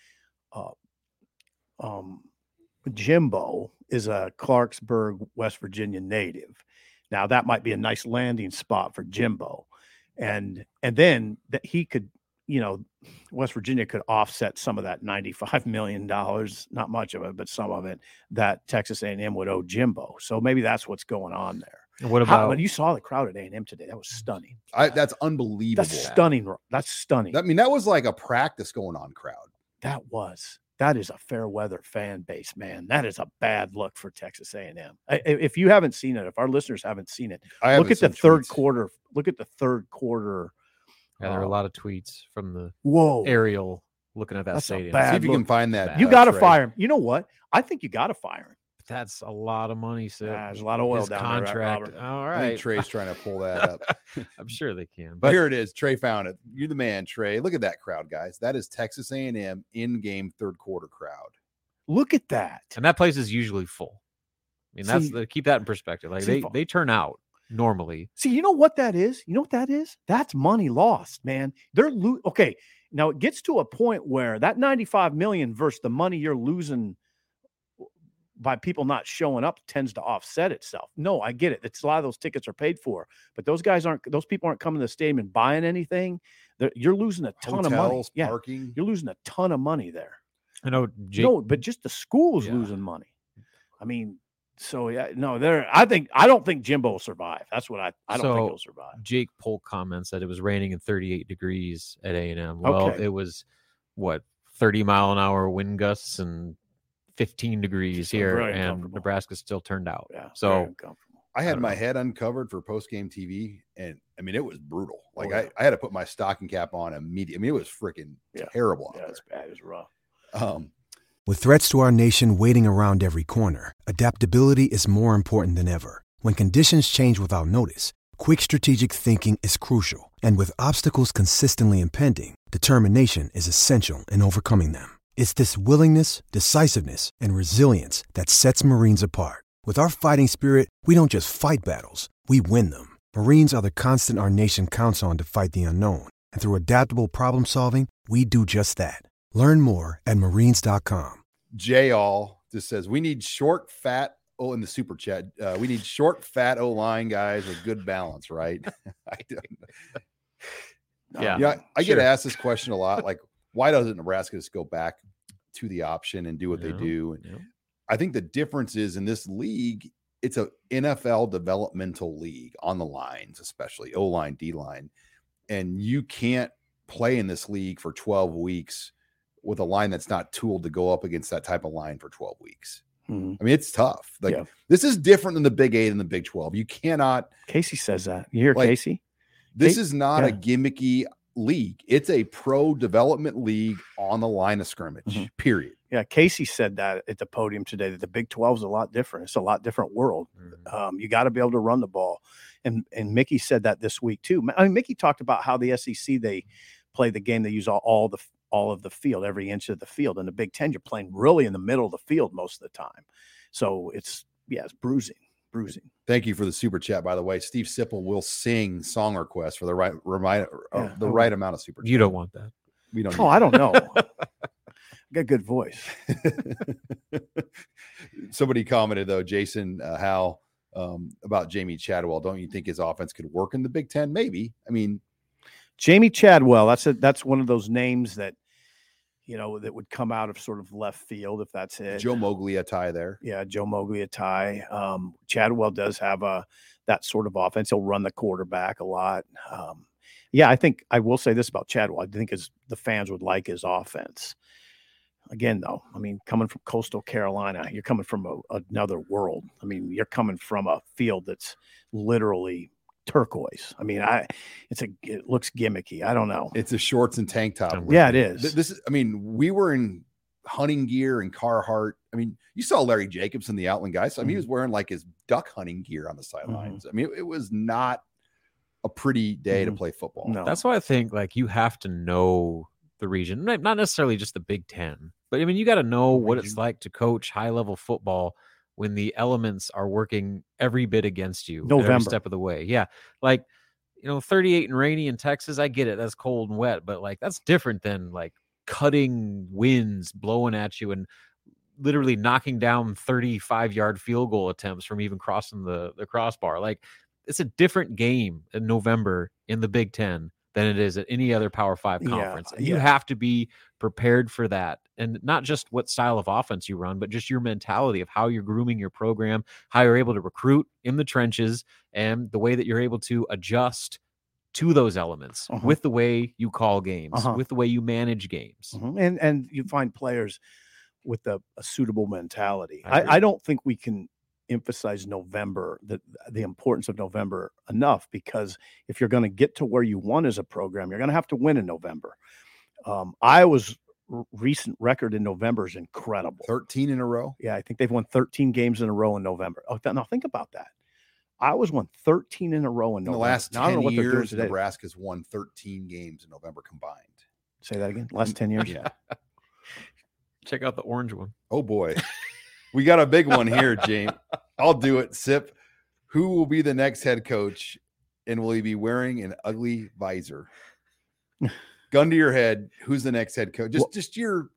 Uh, um, Jimbo is a Clarksburg, West Virginia native. Now that might be a nice landing spot for Jimbo, and and then that he could, you know, West Virginia could offset some of that ninety-five million dollars, not much of it, but some of it that Texas A&M would owe Jimbo. So maybe that's what's going on there. And what How, about but you saw the crowd at A&M today. That was stunning. I, that's unbelievable. That's stunning. That's stunning. I mean, that was like a practice going on crowd. that was that is a fair weather fan base man that is a bad look for texas a&m I- i- if you haven't seen it if our listeners haven't seen it I look at the third tweets. quarter look at the third quarter yeah, there are a uh, lot of tweets from the whoa aerial looking at that That's a stadium. bad See if you can find that. you got to Trey. fire him you know what i think you got to fire him That's a lot of money, Sid. Ah, there's a lot of oil His down there, right, contract. Robert? All I think Trey's trying to pull that up. I'm sure they can. But But here it is. Trey found it. You're the man, Trey. Look at that crowd, guys. That is Texas A&M in-game third quarter crowd. look at that and that place is usually full. I mean, that's See- the, keep that in perspective. Like see, they they turn out normally. See, you know what that is? You know what that is? That's money lost, man. They're lo- okay. Now it gets to a point where that 95 million versus the money you're losing by people not showing up tends to offset itself. No, I get it. It's a lot of those tickets are paid for, but those guys aren't those people aren't coming to the stadium and buying anything. They're, you're losing a ton of money. Yeah, parking. you're losing a ton of money there. I know Jake. no, but just the school's Yeah. losing money. I mean, So yeah, no, there. I think I don't think Jimbo will survive. That's what I. I don't think he'll survive. Jake Polk comments that it was raining and 38 degrees at A&M. Well, Okay. it was what 30 mile an hour wind gusts and 15 degrees here, and uncomfortable. Nebraska still turned out. Yeah. So. I I had don't my know. head uncovered for post game TV, and I mean it was brutal. Like Oh, yeah. I, I had to put my stocking cap on immediately. I mean it was freaking Yeah. terrible out Yeah, it's bad. It's rough. Um, With threats to our nation waiting around every corner, adaptability is more important than ever. When conditions change without notice, quick strategic thinking is crucial. And with obstacles consistently impending, determination is essential in overcoming them. It's this willingness, decisiveness, and resilience that sets Marines apart. With our fighting spirit, we don't just fight battles, we win them. Marines are the constant our nation counts on to fight the unknown. And through adaptable problem solving, we do just that. Learn more at marines.com. Jay All just says we need short, fat. Oh, in the super chat, uh, we need short, fat O line guys with good balance, right? I don't, Yeah. yeah, I get sure. asked this question a lot. Like, why doesn't Nebraska just go back to the option and do what they do? And yeah. I think the difference is in this league, it's a NFL developmental league on the lines, especially O line, D line, and you can't play in this league for 12 weeks with a line that's not tooled to go up against that type of line for 12 weeks. Mhm. I mean, it's tough. Like Yeah. this is different than the Big Eight and the Big 12. You cannot. Casey says that. You hear Like, Casey? This is not a gimmicky league. It's a pro development league on the line of scrimmage. Mhm. Period. Yeah, Casey said that at the podium today that the Big 12 is a lot different. It's a lot different world. Mhm. Um, you got to be able to run the ball, and and Mickey said that this week too. I mean, Mickey talked about how the SEC they play the game. They use all, all the all of the field, every inch of the field. In the Big Ten, you're playing really in the middle of the field most of the time. So it's yeah, it's bruising, bruising. Thank you for the super chat, by the way. Steve Sipple will sing song requests for the right remind, uh, the I right amount of super. You don't want that. We don't. Oh, I don't know. I got good voice. Somebody commented though, Jason uh, Howe, um, about Jamey Chadwell. Don't you think his offense could work in the Big Ten? Maybe. I mean, Jamey Chadwell. That's a that's one of those names that you know that would come out of sort of left field if that's it. Joe Moglia tie there. yeah, Joe Moglia tie. Um, Chadwell does have a that sort of offense. He'll run the quarterback a lot. Um, yeah, I think I will say this about Chadwell. I think his the fans would like his offense. Again, though, I mean, coming from coastal Carolina, you're coming from a, another world. I mean, you're coming from a field that's literally turquoise. I mean, I it's a it looks gimmicky. I don't know. It's a shorts and tank top. Yeah, it is. Th- This is. I mean, we were in hunting gear and Carhartt. I mean, you saw Larry Jacobson, the Outland guy. So I mean, he Mhm. was wearing like his duck hunting gear on the Mm-hmm. sidelines. I mean, it, it was not a pretty day to Mhm. play football. No. That's why I think like you have to know the region, not not necessarily just the Big Ten, but I mean you got to know what it's like to coach high level football when the elements are working every bit against you at every step of the way. Yeah, like you know, 38 and rainy in Texas, I get it. That's cold and wet, but like that's different than like cutting winds blowing at you and literally knocking down 35 yard field goal attempts from even crossing the the crossbar. Like it's a different game in November in the Big Ten than it is at any other Power Five Yeah, conference. You yeah. have to be prepared for that. And not just what style of offense you run, but just your mentality of how you're grooming your program, how you're able to recruit in the trenches, and the way that you're able to adjust to those elements Uh-huh. with the way you call games, Uh-huh. with the way you manage games. Mhm. And and you find players with a, a suitable mentality. I. I, I don't think we can emphasize November, the the importance of November enough because if you're going to get to where you want as a program, you're going to have to win in November. Um, Iowa's r- recent record in November is incredible. Thirteen in a row. Yeah, I think they've won 13 games in a row in November. Oh, th- now think about that. Iowa's won 13 in a row in In the November. last Now, I don't ten know what they're doing years. Nebraska's won 13 games in November combined. Say that again. Last 10 years. Yeah. Check out the orange one. Oh boy, we got a big one here, James. I'll do it. Sip. Who will be the next head coach, and will he be wearing an ugly visor? Gun to your head. Who's the next head coach? Just, Well- just your.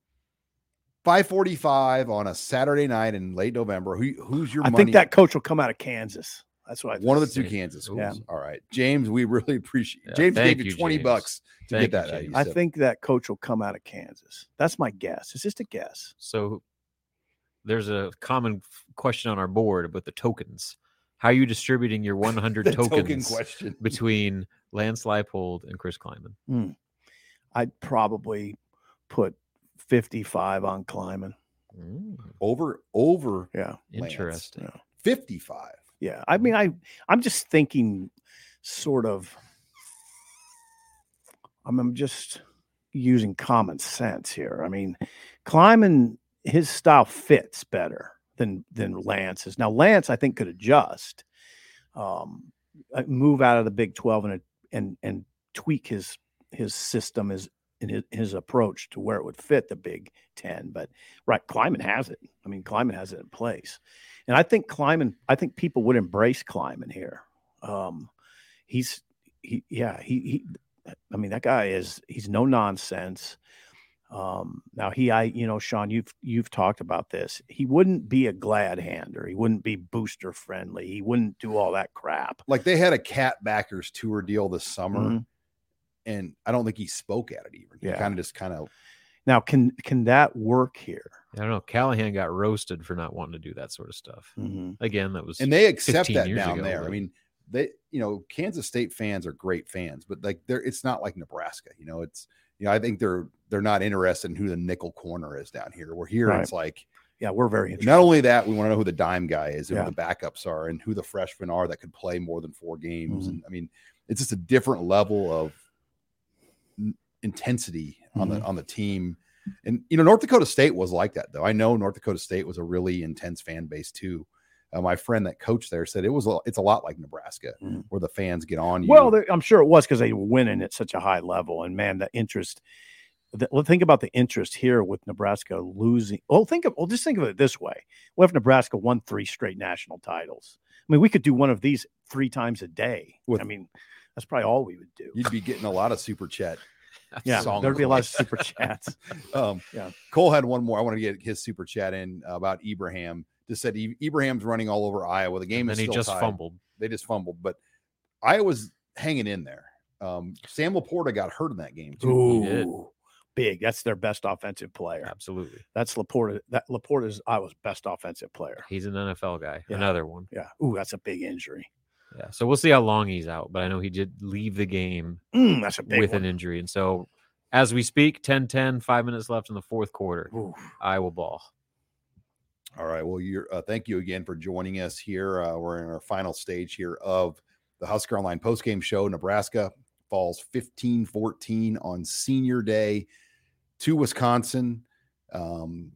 545 on a Saturday night in late November. Who, who's your I money? think that coach will come out of Kansas. That's what I think. one of the two Kansas schools. Yeah. All right. James, we really appreciate Yeah, James gave you you, 20 James. bucks to Thank get you, that. out of you, I think that coach will come out of Kansas. That's my guess. It's just a guess. So there's a common question on our board about the tokens. How are you distributing your 100 The token tokens question. between Lance Leipold and Chris Klieman? Hmm. I'd probably put 55 on Klieman. Mm, Over over Yeah. Lance. interesting. Yeah. 55. Yeah. I mean, I I'm just thinking sort of I'm, I'm just using common sense here. I mean, Klieman, his style fits better than than Lance's. Now, Lance, I think, could adjust, um, uh, move out of the Big 12 and and and tweak his his system, his his, his approach to where it would fit the Big Ten. But right, Klieman has it. I mean, Klieman has it in place, and I think Klieman. I think people would embrace Klieman here. Um, he's he, yeah, he he. I mean, that guy is he's no nonsense. Um, now he, I, you know, Sean, you've you've talked about this. He wouldn't be a glad hander. He wouldn't be booster friendly. He wouldn't do all that crap. Like they had a cat backers tour deal this summer, Mhm. and I don't think he spoke at it even. He Yeah. kind of just kind of Now, can can that work here? I don't know. Callahan got roasted for not wanting to do that sort of stuff. Mhm. Again, that was and they accept that down ago, there. I mean, they you know Kansas State fans are great fans, but like they're it's not like Nebraska. You know, it's you know I think they're they're not interested in who the nickel corner is down here. We're here. Right. It's like Yeah, we're very interested. not only that we want to know who the dime guy is and Yeah. who the backups are and who the freshmen are that could play more than four games. Mhm. And I mean, it's just a different level of n- intensity on Mm-hmm. the on the team. And you know, North Dakota State was like that though. I know North Dakota State was a really intense fan base too. Uh, my friend that coached there said it was a, it's a lot like Nebraska, Mhm. where the fans get on you. Well, I'm sure it was because they were winning at such a high level, and man, the interest. The, well, think about the interest here with Nebraska losing. Well, think of well, just think of it this way: What if Nebraska won three straight national titles? I mean, we could do one of these three times a day. With- I mean, that's probably all we would do. you'd be getting a lot of super chat. Yeah, song there'd be a lot of super chats. Um, Yeah. Cole had one more. I want to get his super chat in about Ibrahim. Just said Ibrahim's running all over Iowa. The game and is then he just tied. fumbled. They just fumbled, but Iowa's hanging in there. Um, Sam Laporta got hurt in that game too. He did. Ooh, big. That's their best offensive player. Absolutely. That's Laporta. That Laporta is Iowa's best offensive player. He's an NFL guy. Yeah. Another one. Yeah. Ooh, that's a big injury. Yeah. So we'll see how long he's out, but I know he did leave the game Mm, that's a big with one. an injury. And so as we speak, 10 10, five minutes left in the fourth quarter. Ooh. Iowa ball. All right. Well, you're uh, thank you again for joining us here. Uh, we're in our final stage here of the Husker Online postgame show. Nebraska falls 15-14 on senior day to Wisconsin. Um,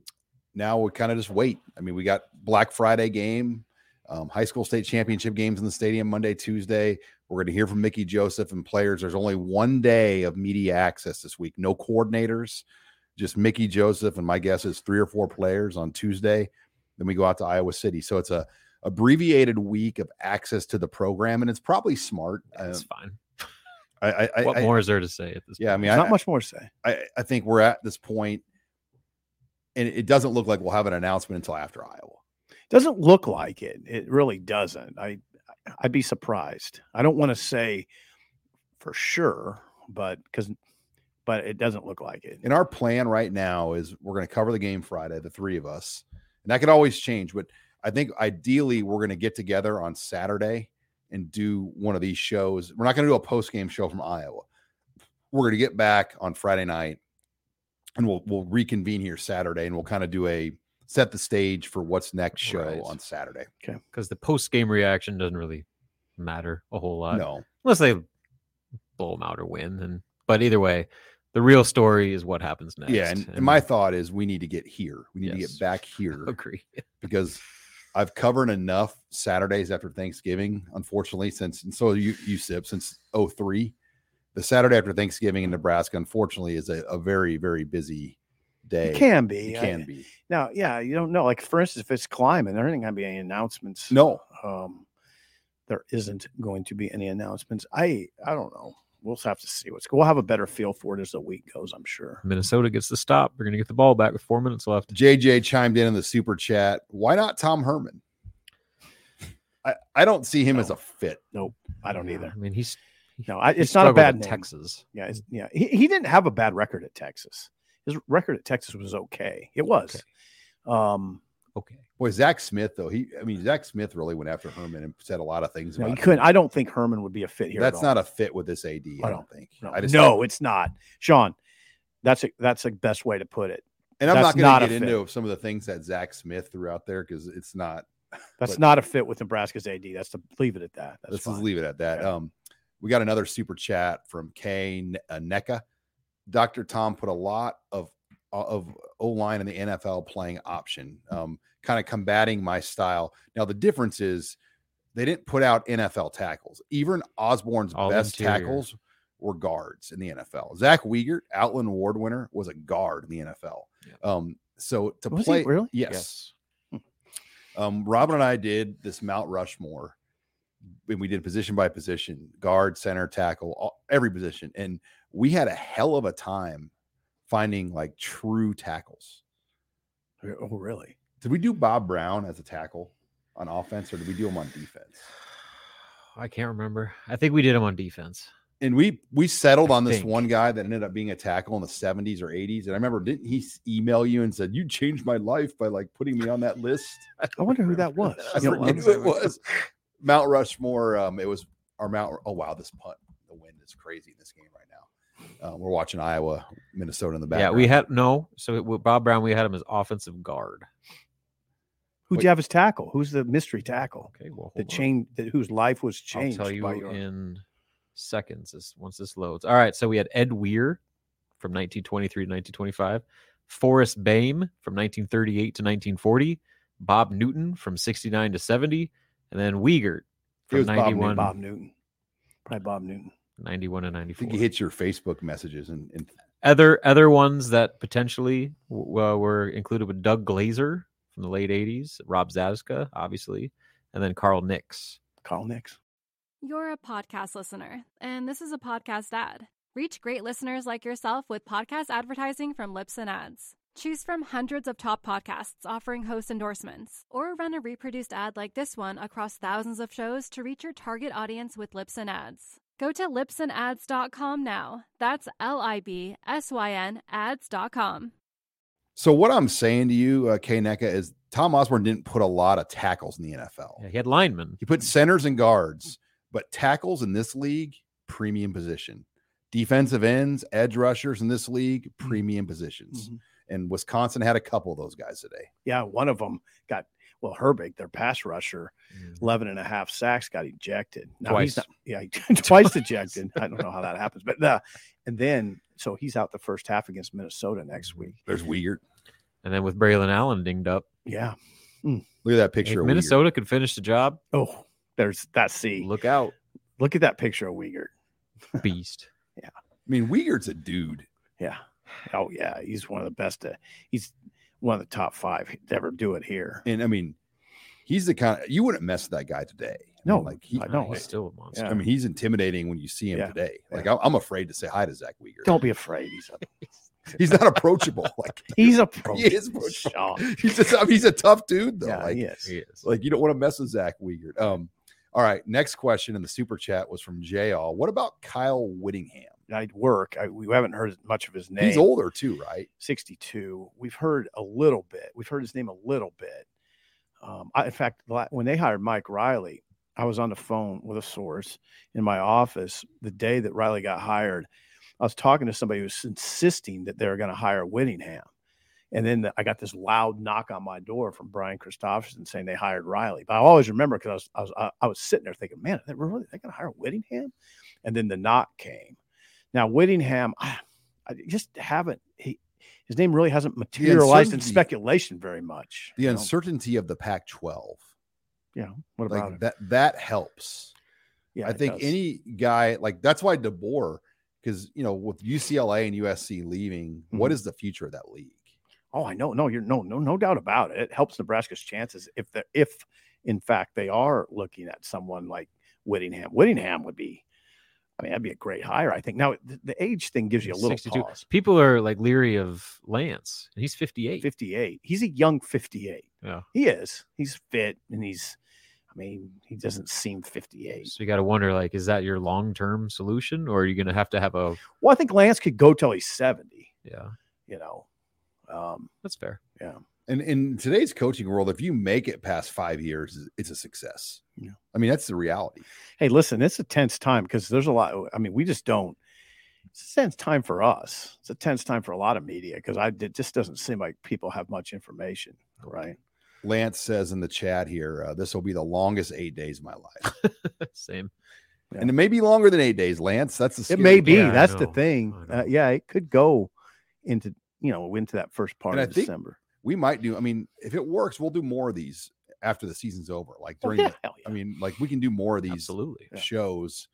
now we kind of just wait. I mean, we got Black Friday game, um, high school state championship games in the stadium Monday, Tuesday. We're going to hear from Mickey Joseph and players. There's only one day of media access this week. No coordinators, just Mickey Joseph, and my guess is three or four players on Tuesday. Then we go out to Iowa City. So it's a abbreviated week of access to the program, and it's probably smart. Uh, That's fine. I, I, I, What I- more is there to say at this Yeah, I mean, There's I, not much more to say. I, I think we're at this point, and it doesn't look like we'll have an announcement until after Iowa. Doesn't look like it. It really doesn't. I I'd be surprised. I don't want to say for sure, but because but it doesn't look like it. And our plan right now is we're going to cover the game Friday, the three of us, and that could always change. But I think ideally we're going to get together on Saturday and do one of these shows. We're not going to do a post game show from Iowa. We're going to get back on Friday night, and we'll we'll reconvene here Saturday, and we'll kind of do a set the stage for what's next show Right. on Saturday. Okay. Because the post game reaction doesn't really matter a whole lot. no, Unless they blow them out or win. And but either way, the real story is what happens next. yeah, and, and my thought is we need to get here. We need to get back here. agree. because I've covered enough Saturdays after Thanksgiving, unfortunately, since and so you you sip since 03. The Saturday after Thanksgiving in Nebraska, unfortunately, is a, a very, very busy day. It can be. It I- can be. Now, yeah, you don't know. Like for instance, if it's climbing, there ain't gonna be any announcements. No. Um, there isn't going to be any announcements. I I don't know. We'll have to see what's. We'll have a better feel for it as the week goes. I'm sure. Minnesota gets the stop. They're gonna get the ball back with four minutes left. JJ chimed in in the super chat. Why not Tom Herman? I, I don't see him as a fit. Nope, I don't either. I mean, he's No, I, he it's not a bad at name. Texas. Yeah, it's, yeah. He, he didn't have a bad record at Texas. His record at Texas was okay. It was. Um, okay. Boy, Zach Smith though. He, I mean, Zach Smith really went after Herman and said a lot of things. No, about you him. couldn't. I don't think Herman would be a fit here. at That's not a fit with this AD. I I don't think. No, I just no it's not, Sean. That's a, that's the best way to put it. And I'm That's not going to get into some of the things that Zach Smith threw out there because it's not. That's but not a fit with Nebraska's AD. That's to leave it at that. That's let's fine. just leave it at that. Um, we got another super chat from Kay Ne- uh, NECA. Dr. Tom put a lot of of O line in the NFL playing option, um, kind of combating my style. Now the difference is they didn't put out NFL tackles. Even Osborne's All best interior. tackles were guards in the NFL. Zach Wiegert, Outland Award winner, was a guard in the NFL. Um, so to Was he play, really? yes. Um, Robin and I did this Mount Rushmore, and we did position by position, guard, center, tackle, all, every position, and we had a hell of a time finding like true tackles. Oh, really? Did we do Bob Brown as a tackle on offense, or did we do him on defense? I can't remember. I think we did him on defense. And we we settled I on this think. one guy that ended up being a tackle in the 70s or 80s. And I remember, didn't he s- email you and said, You changed my life by like putting me on that list? I wonder who that was. I You know, forget who it was. Mount Rushmore. Um, it was our Mount. Oh wow, this punt, the wind is crazy in this game right now. Uh, we're watching Iowa, Minnesota in the back. Yeah, we had no. So with Bob Brown, we had him as offensive guard. Who'd you have as tackle? Who's the mystery tackle? Okay, well, The hold on. chain that whose life was changed. I'll changed tell you by your in seconds as, once this loads. All right, so we had Ed Weir from 1923 to 1925, Forrest Behm from 1938 to 1940, Bob Newton from 69 to 70, and then Wiegert from was Bob 91, Bob Newton. Probably Bob Newton. 91 and I 94. think he hits your Facebook messages and, and Other other ones that potentially w- uh, were included with Doug Glaser from the late 80s, Rob Zaska, obviously, and then Carl Nicks. Carl Nicks. You're a podcast listener, and this is a podcast ad. Reach great listeners like yourself with podcast advertising from Libsyn Ads. Choose from hundreds of top podcasts offering host endorsements, or run a reproduced ad like this one across thousands of shows to reach your target audience with Libsyn Ads. Go to libsynads.com now. That's L I B S Y N ads.com. so what I'm saying to you, uh, K NECA, is Tom Osborne didn't put a lot of tackles in the NFL. Yeah, he had linemen. He put centers and guards, but tackles in this league, premium position. Defensive ends, edge rushers in this league, premium positions. Mhm. And Wisconsin had a couple of those guys today. Yeah, one of them got well, Herbig, their pass rusher, mm. 11 and a half sacks, got ejected. Now he's Twice. not, yeah, he- twice ejected. I don't know how that happens, but uh, and then so he's out the first half against Minnesota next mm-hmm. week. There's Weird. And then with Braylon Allen dinged up, Yeah. Mm. Look at that if picture. of Wiegert. Minnesota could finish the job, Oh, there's that C. look out, Look at that picture of Wiegert. beast. Yeah. I mean, Wiegert's a dude. Yeah. Oh yeah, he's one of the best. To, he's one of the top five to ever do it here. And I mean, he's the kind of you wouldn't mess with that guy today. I No, mean, like he, I know. He's still a monster. Yeah. I mean, he's intimidating when you see him Yeah, today. Like I'm, I'm afraid to say hi to Zach Wiegert. Don't be afraid. He's a, He's not approachable. Like he's a he is approachable. He's just, I mean, he's a tough dude though. Yeah, like, he is. He is. like you don't want to mess with Zach Wiegert. Um, all right. Next question in the super chat was from JL. What about Kyle Whittingham? I'd work. I, we haven't heard much of his name. He's older too, right? 62. We've heard a little bit. We've heard his name a little bit. Um, I, in fact, when they hired Mike Riley, I was on the phone with a source in my office the day that Riley got hired. I was talking to somebody who was insisting that they were going to hire Whittingham. And then the- I got this loud knock on my door from Brian Christopherson saying they hired Riley. But I always remember because I was, I was I, was sitting there thinking, man, they really they going to hire Whittingham? And then the knock came. Now Whittingham, I, I just haven't. He his name really hasn't materialized in speculation very much. The you know? uncertainty of the Pac-12, Yeah. What about like that, that helps. Yeah, I think does. any guy like that's why DeBoer, because you know with UCLA and USC leaving, what Mhm. is the future of that league? Oh, I know. No, you're no, no, no doubt about it. It helps Nebraska's chances if if in fact they are looking at someone like Whittingham. Whittingham would be, I mean, that'd be a great hire. I think. Now the, the age thing gives you a little 62. pause. People are like leery of Lance, and he's 58. 58. He's a young 58. Yeah. He is. He's fit and he's. I mean, he doesn't seem 58. So you got to wonder, like, is that your long term solution, or are you going to have to have a? Well, I think Lance could go till he's 70. Yeah, You know. Um, that's fair. Yeah. And in today's coaching world, if you make it past five years, it's a success. Yeah. I mean, that's the reality. Hey, listen, it's a tense time because there's a lot. I mean, we just don't. It's a tense time for us. It's a tense time for a lot of media because I it just doesn't seem like people have much information, right? Lance says in the chat here, uh, this will be the longest eight days of my life. Same. And it may be longer than eight days, Lance. That's the It may be. part. That's the thing. Uh, yeah, it could go into you know into that first part And I of think December. We might do. I mean, if it works, we'll do more of these after the season's over. Like Oh, during, yeah, the- hell I mean, like we can do more of these Absolutely. shows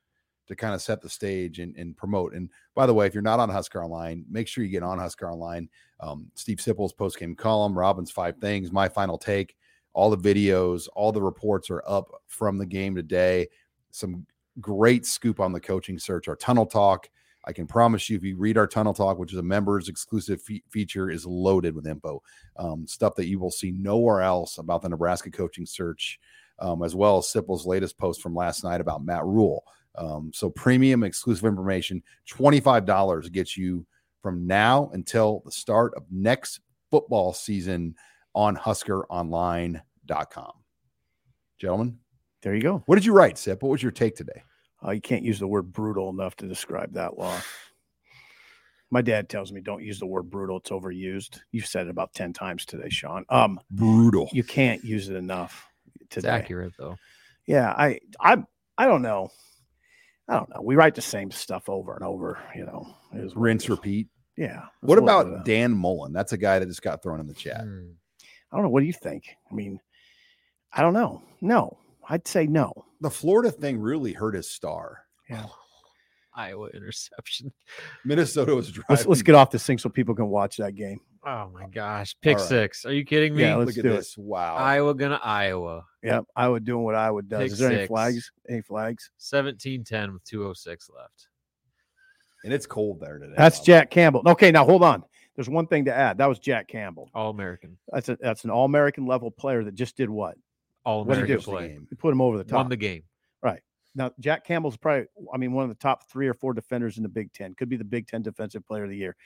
to kind of set the stage and, and promote. And by the way, if you're not on Husker Online, make sure you get on Husker Online. Um, Steve Sipple's post game column, Robin's five things, my final take, all the videos, all the reports are up from the game today. Some great scoop on the coaching search, our tunnel talk. I can promise you, if you read our tunnel talk, which is a members exclusive fe- feature, is loaded with info, um, stuff that you will see nowhere else about the Nebraska coaching search, um, as well as Sipple's latest post from last night about Matt Rhule. Um, so premium exclusive information, $25 gets you from now until the start of next football season on huskeronline.com. Gentlemen, there you go. What did you write, Sip? What was your take today? Uh, you can't use the word brutal enough to describe that law. My dad tells me don't use the word brutal; it's overused. You've said it about ten times today, Sean. Um, brutal. You can't use it enough It's today. accurate though. Yeah, I, I, I don't know. I don't know. We write the same stuff over and over. You know, it is what it Rinse, repeat. Yeah. What about. Dan Mullen? That's a guy that just got thrown in the chat. I don't know. What do you think? I mean, I don't know. No, I'd say no. The Florida thing really hurt his star. Yeah. Iowa interception. Minnesota was driving. Let's let's get off this thing so people can watch that game. Oh my gosh. Pick All right. six. Are you kidding me? Yeah, let's Look at do this. Wow. Iowa gonna Iowa. Yep, I would doing what I would does. Pick Is there any six. flags? Any flags? 17-10 with 206 left. and it's cold there today. That's Bob. Jack Campbell. Okay, now hold on. There's one thing to add. That was Jack Campbell. All American. That's a that's an all American level player that just did what? All What'd he American do? play. He put him over the top. Won the game. Right. Now, Jack Campbell's probably, I mean, one of the top three or four defenders in the Big Ten. Could be the Big Ten Defensive Player of the Year.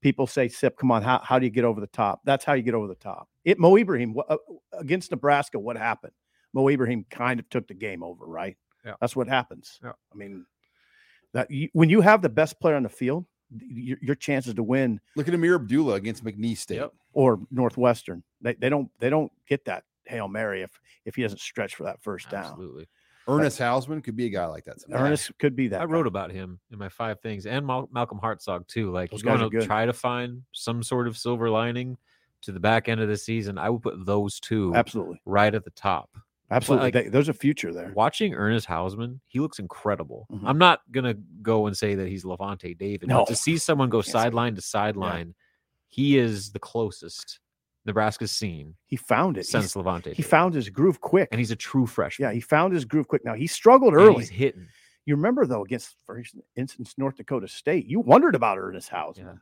People say, Sip, come on, how, how do you get over the top? That's how you get over the top. It Mo Ibrahim wha- uh, against Nebraska, what happened? Mo Ibrahim kind of took the game over, right? Yeah. That's what happens. Yeah. I mean, that you, when you have the best player on the field, your, your chances to win Look at Ameer Abdullah against McNeese State. Yep. or Northwestern, they, they don't they don't get that hail mary if if he doesn't stretch for that first down. Absolutely. Ernest Hausman could be a guy like that. someday. Ernest could be that. I guy. wrote about him in my five things and Mal- Malcolm Hartzog too. Like Those you're going to good. try to find some sort of silver lining to the back end of the season. I would put those two Absolutely. right at the top. Absolutely. like- They- there's a future there. Watching Ernest Hausman, he looks incredible. Mhm. I'm not gonna go and say that he's Lavonte David, No. but to see someone go Can't say that. sideline to sideline, he is the closest Nebraska's seen He found it. since He's- Lavonte. he David. found his groove quick. and he's a true freshman. yeah, he found his groove quick. Now he struggled And early. he's hitting. You remember though, against for instance North Dakota State, you wondered about Ernest House, Yeah.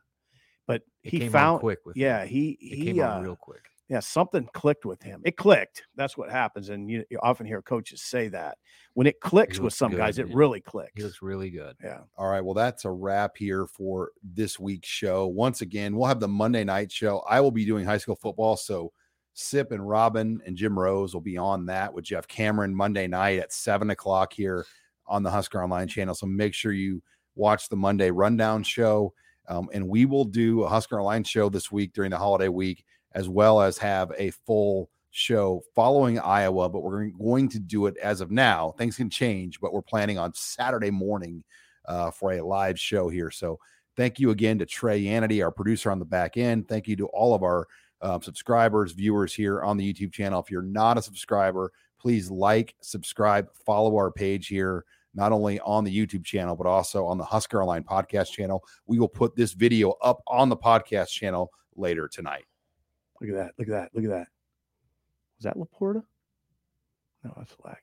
but It he found quick with him. yeah he he came uh, real quick. Yeah something clicked with him. It clicked. That's what happens, and you, you often hear coaches say that when it clicks with looks some guys, it man. really clicks. He looks really good. yeah. All right. Well, that's a wrap here for this week's show. Once again, we'll have the Monday night show. I will be doing high school football. So Sip and Robin and Jim Rose will be on that with Jeff Cameron Monday night at seven o'clock here on the Husker Online channel. So make sure you watch the Monday rundown show. Um, and we will do a Husker Online show this week during the holiday week, as well as have a full show following Iowa. But we're going to do it as of now. Things can change, but we're planning on Saturday morning uh, for a live show here. So thank you again to Trey Yanity, our producer on the back end. Thank you to all of our um, subscribers, viewers here on the YouTube channel. If you're not a subscriber, please like, subscribe, follow our page here, not only on the YouTube channel, but also on the Husker Online podcast channel. We will put this video up on the podcast channel later tonight. Look at that. Look at that. Look at that. Was that Laporta? No, that's Flag.